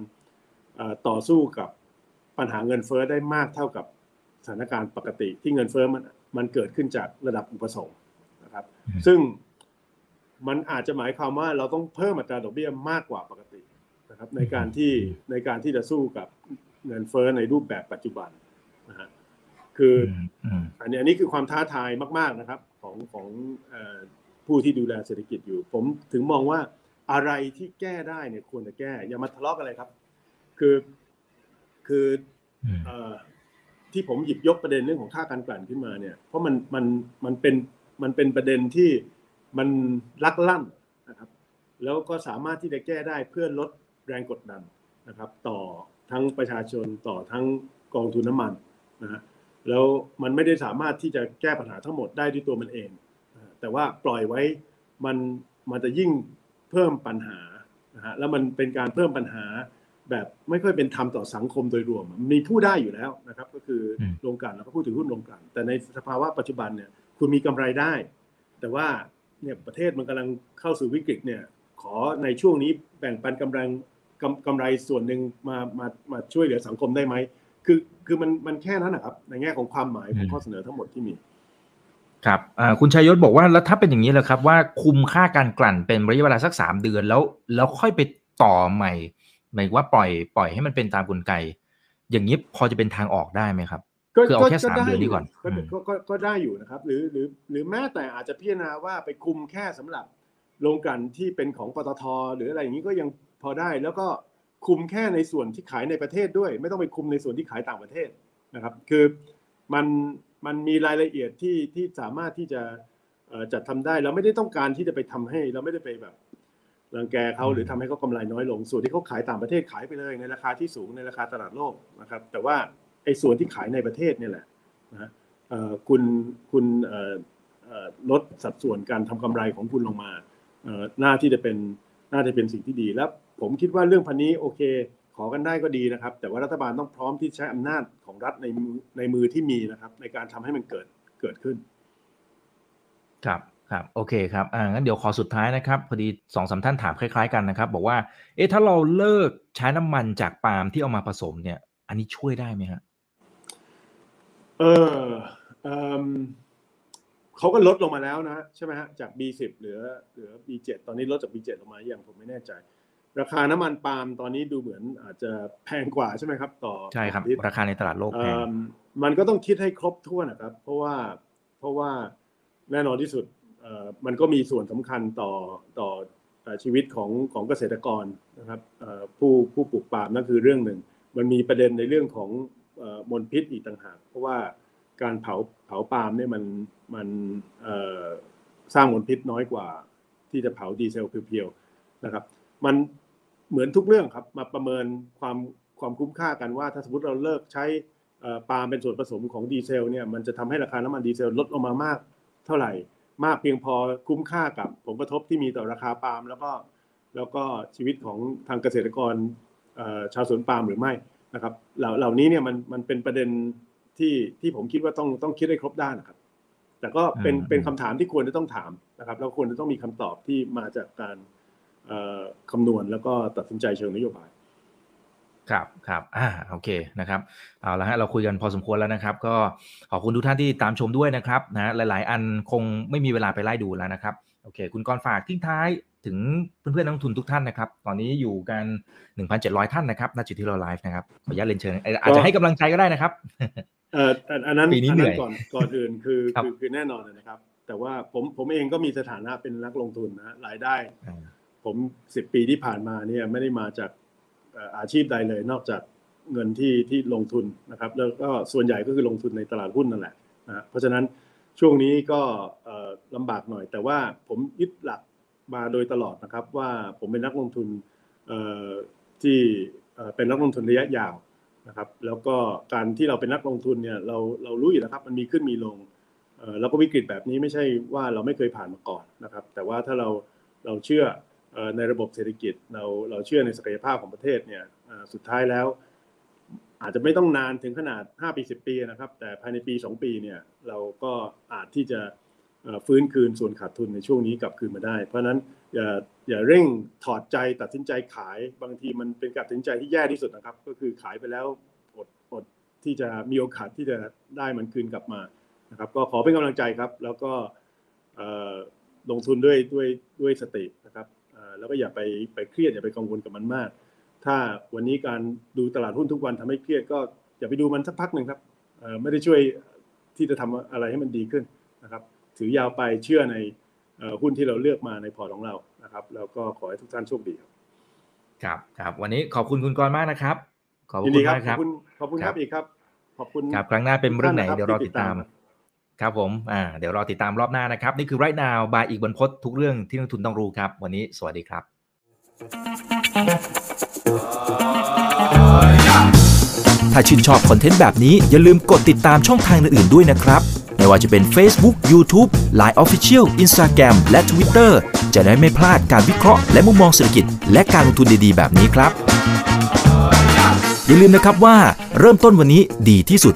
ต่อสู้กับ ปัญหาเงินเฟ้อได้มากเท่ากับสถานการณ์ปกติที่เงินเฟ้อมันมันเกิดขึ้นจากระดับอุปสงค์นะครับ ซึ่งมันอาจจะหมายความว่าเราต้องเพิ่มอัตราดอกเบี้ยมากกว่าปกตินะครับในการที่ในการที่จะสู้กับเงินเฟ้อในรูปแบบปัจจุบันนะฮะคืออันนี้อันนี้คือความท้าทายมาก ๆนะครับ ของของผู้ที่ดูแลเศรษฐกิจอยู่ ผมถึงมองว่าอะไรที่แก้ได้เนี่ยควรจะแก้ อย่ามาทะเลาะกันเลยครับ คือ คือที่ผมหยิบยกประเด็นเรื่องของค่าการกลั่นขึ้นมาเนี่ย เพราะมันมันมันเป็นมันเป็นประเด็นที่มันลักลั่นนะครับ แล้วก็สามารถที่จะแก้ได้เพื่อลดแรงกดดันนะครับ ต่อทั้งประชาชนต่อทั้งกองทุนน้ำมันนะฮะแล้วมันไม่ได้สามารถที่จะแก้ปัญหาทั้งหมดได้ด้วยตัวมันเอง แต่ว่าปล่อยไว้มันมันจะยิ่งเพิ่มปัญหานะฮะแล้วมันเป็นการเพิ่มปัญหา แบบไม่ค่อยเป็นธรรมต่อสังคมโดยรวม มีผู้ได้อยู่แล้วนะครับ ก็คือโรงการเราก็พูดถึงหุ้นโรงการแต่ในสภาวะปัจจุบันเนี่ยคุณมีกำไรได้ แต่ว่าเนี่ยประเทศมันกำลังเข้าสู่วิกฤตเนี่ยขอในช่วงนี้แบ่งปันกำไรกำกำไรส่วนหนึ่งมามามาช่วยเหลือสังคมได้ไหมคือคือมันมันแค่นั้นนะครับ ในแง่ของความหมายของข้อเสนอทั้งหมดที่มีครับคุณชัยยศบอกว่าแล้วถ้าเป็นอย่างนี้แล้วครับว่าคุมค่าการกลั่นเป็นระยะเวลาสักสามเดือนแล้ว แล้วค่อยไปต่อใหม่ หมายว่าปล่อยปล่อยให้มันเป็นตามกลไก อย่างนี้พอจะเป็นทางออกได้ไหมครับคือเอาแค่สามเดือนนี้ก่อนก็ก็ได้อยู่นะครับ หรือหรือหรือแม้แต่อาจจะพิจารณาว่าไปคุมแค่สำหรับโรงกันที่เป็นของปตทหรืออะไรอย่างนี้ก็ยังพอได้แล้วก็คุมแค่ในส่วนที่ขายในประเทศด้วย ไม่ต้องไปคุมในส่วนที่ขายต่างประเทศนะครับ คือมันมันมีรายละเอียดที่ที่สามารถที่จะจัดทำได้ เราไม่ได้ต้องการที่จะไปทำให้ เราไม่ได้ไปแบบ รังแกเขาหรือทำให้เขากำไรน้อยลง ส่วนที่เขาขายต่างประเทศขายไปเลยในราคาที่สูงในราคาตลาดโลกนะครับ แต่ว่าไอ้ส่วนที่ขายในประเทศเนี่ยแหละนะคุณคุณลดสัดส่วนการทำกำไรของคุณลงมาหน้าที่จะเป็นน่าจะเป็นสิ่งที่ดีแล้วผมคิดว่าเรื่องพันนี้โอเค ขอกันได้ก็ดีนะครับ แต่ว่ารัฐบาลต้องพร้อมที่ใช้อำนาจของรัฐในในมือที่มีนะครับ ในการทำให้มันเกิดเกิดขึ้น ครับ ครับโอเคครับอ่างั้นเดี๋ยวขอสุดท้ายนะครับพอดีสองสาท่านถามคล้าย ๆกันนะครับ บอกว่า เอ๊ะถ้าเราเลิกใช้น้ำมันจากปาล์มที่เอามาผสมเนี่ย อันนี้ช่วยได้ไหมฮะเออเออเขาก็ลดลงมาแล้วนะใช่ไหมฮะจาก B10 เหลือเหลือ B7 ตอนนี้ลดจาก B7 ลงมาอย่างผมไม่แน่ใจ ราคาน้ำมันปาล์มตอนนี้ดูเหมือนอาจจะแพงกว่าใช่ไหมครับ ต่อใช่ครับ ราคาในตลาดโลกแพงมันก็ต้องคิดให้ครบถ้วนนะครับ เพราะว่าเพราะว่าแน่นอนที่สุด มันก็มีส่วนสำคัญต่อต่อชีวิตของของเกษตรกรนะครับผู้ผู้ปลูกปาล์มนั่นคือเรื่องหนึ่ง มันมีประเด็นในเรื่องของมลพิษอีกต่างหาก เพราะว่าการเผาเผาปาล์มเนี่ยมันมันสร้างมลพิษน้อยกว่า ที่จะเผาดีเซลเพียวๆนะครับ มันเหมือนทุกเรื่องครับมาประเมินความความคุ้มค่ากันว่า ถ้าสมมติเราเลิกใช้ปาล์มเป็นส่วนผสมของดีเซลเนี่ยมันจะทำให้ราคาน้ำมันดีเซลลดลงมามากเท่าไหร่ มากเพียงพอคุ้มค่ากับผลกระทบที่มีต่อราคาปาล์มแล้วก็แล้วก็ชีวิตของทางเกษตรกรชาวสวนปาล์มหรือไม่นะครับ เหล่าเหล่านี้เนี่ยมันมันเป็นประเด็นที่ที่ผมคิดว่าต้องต้องคิดให้ครบด้านนะครับ แต่ก็เป็นเป็นคำถามที่ควรจะต้องถามนะครับแล้วควรจะต้องมีคำตอบที่มาจากการคำนวณแล้วก็ตัดสินใจเชิงนโยบาย ครับครับอ่าโอเคนะครับเอาละฮะเราคุยกันพอสมควรแล้วนะครับ ก็ขอบคุณทุกท่านที่ตามชมด้วยนะครับนะหลาย ๆ อันคงไม่มีเวลาไปไล่ดูแล้วนะครับโอเค คุณกรฝากทิ้งท้ายถึงเพื่อนๆนักทุนทุกท่านนะครับ ตอนนี้อยู่กัน 1,700 ท่านนะครับณจุดที่เราไลฟ์นะครับขออนุญาตเรียนเชิญอาจจะให้กำลังใจก็ได้นะครับเอ่ออันนั้นปีนี้เหนื่อยก่อนก่อนอื่นคือคือคือแน่นอนนะครับ แต่ว่าผมผมเองก็มีสถานะเป็นนักลงทุนนะรายได้ ผมสิบปีที่ผ่านมาเนี่ยไม่ได้มาจาก อาชีพใดเลยนอกจากเงินที่ที่ลงทุนนะครับ แล้วก็ส่วนใหญ่ก็คือลงทุนในตลาดหุ้นนั่นแหละนะเพราะฉะนั้นช่วงนี้ก็ลำบากหน่อย แต่ว่าผมยึดหลักมาโดยตลอดนะครับ ว่าผมเป็นนักลงทุนที่เป็นนักลงทุนระยะยาวนะครับ แล้วก็การที่เราเป็นนักลงทุนเนี่ยเราเรารู้อยู่แล้วครับมันมีขึ้นมีลงแล้วก็วิกฤตแบบนี้ไม่ใช่ว่าเราไม่เคยผ่านมาก่อนนะครับ แต่ว่าถ้าเราเราเชื่อ ในระบบเศรษฐกิจเราเราเชื่อในศักยภาพของประเทศเนี่ยสุดท้ายแล้ว อาจจะไม่ต้องนานถึงขนาด 5 ปี 10 ปีนะครับ แต่ภายในปี 2 ปีเนี่ยเราก็อาจที่จะฟื้นคืนส่วนขาดทุนในช่วงนี้กลับคืนมาได้ เพราะนั้นอย่าอย่าเร่งถอดใจตัดสินใจขายบางทีมันเป็นการตัดสินใจที่แย่ที่สุดนะครับ ก็คือขายไปแล้วอดอดที่จะมีโอกาสที่จะได้มันคืนกลับมานะครับก็ขอเป็นกำลังใจครับ แล้วก็ลงทุนด้วยด้วยด้วยสตินะครับ แล้วก็อย่าไปไปเครียดอย่าไปกังวลกับมันมาก ถ้าวันนี้การดูตลาดหุ้นทุกวันทำให้เครียดก็อย่าไปดูมันสักพักหนึ่งครับไม่ได้ช่วยที่จะทำอะไรให้มันดีขึ้นนะครับ ถือยาวไปเชื่อในหุ้นที่เราเลือกมาในพอร์ตของเรานะครับ แล้วก็ขอให้ทุกท่านโชคดีครับครับครับวันนี้ขอบคุณคุณกรมากนะครับ ขอบคุณมากครับขอบคุณขอบคุณครับอีกครับขอบคุณครับครั้งหน้าเป็นเรื่องไหนเดี๋ยวรอติดตาม ครับผมอ่าเดี๋ยวรอติดตามรอบหน้านะครับ นี่คือไรนาวบายอีกบนพศทุกเรื่องที่นักทุนต้องรู้ครับ วันนี้สวัสดีครับ ถ้าชื่นชอบคอนเทนต์แบบนี้อย่าลืมกดติดตามช่องทางอื่นๆด้วยนะครับ ไม่ว่าจะเป็น Facebook, YouTube, Line Official, Instagram และ Twitter จะได้ไม่พลาดการวิเคราะห์และมุมมองเศรษฐกิจ และการลงทุนดีๆ แบบนี้ครับ อย่าลืมนะครับว่าเริ่มต้นวันนี้ดีที่สุด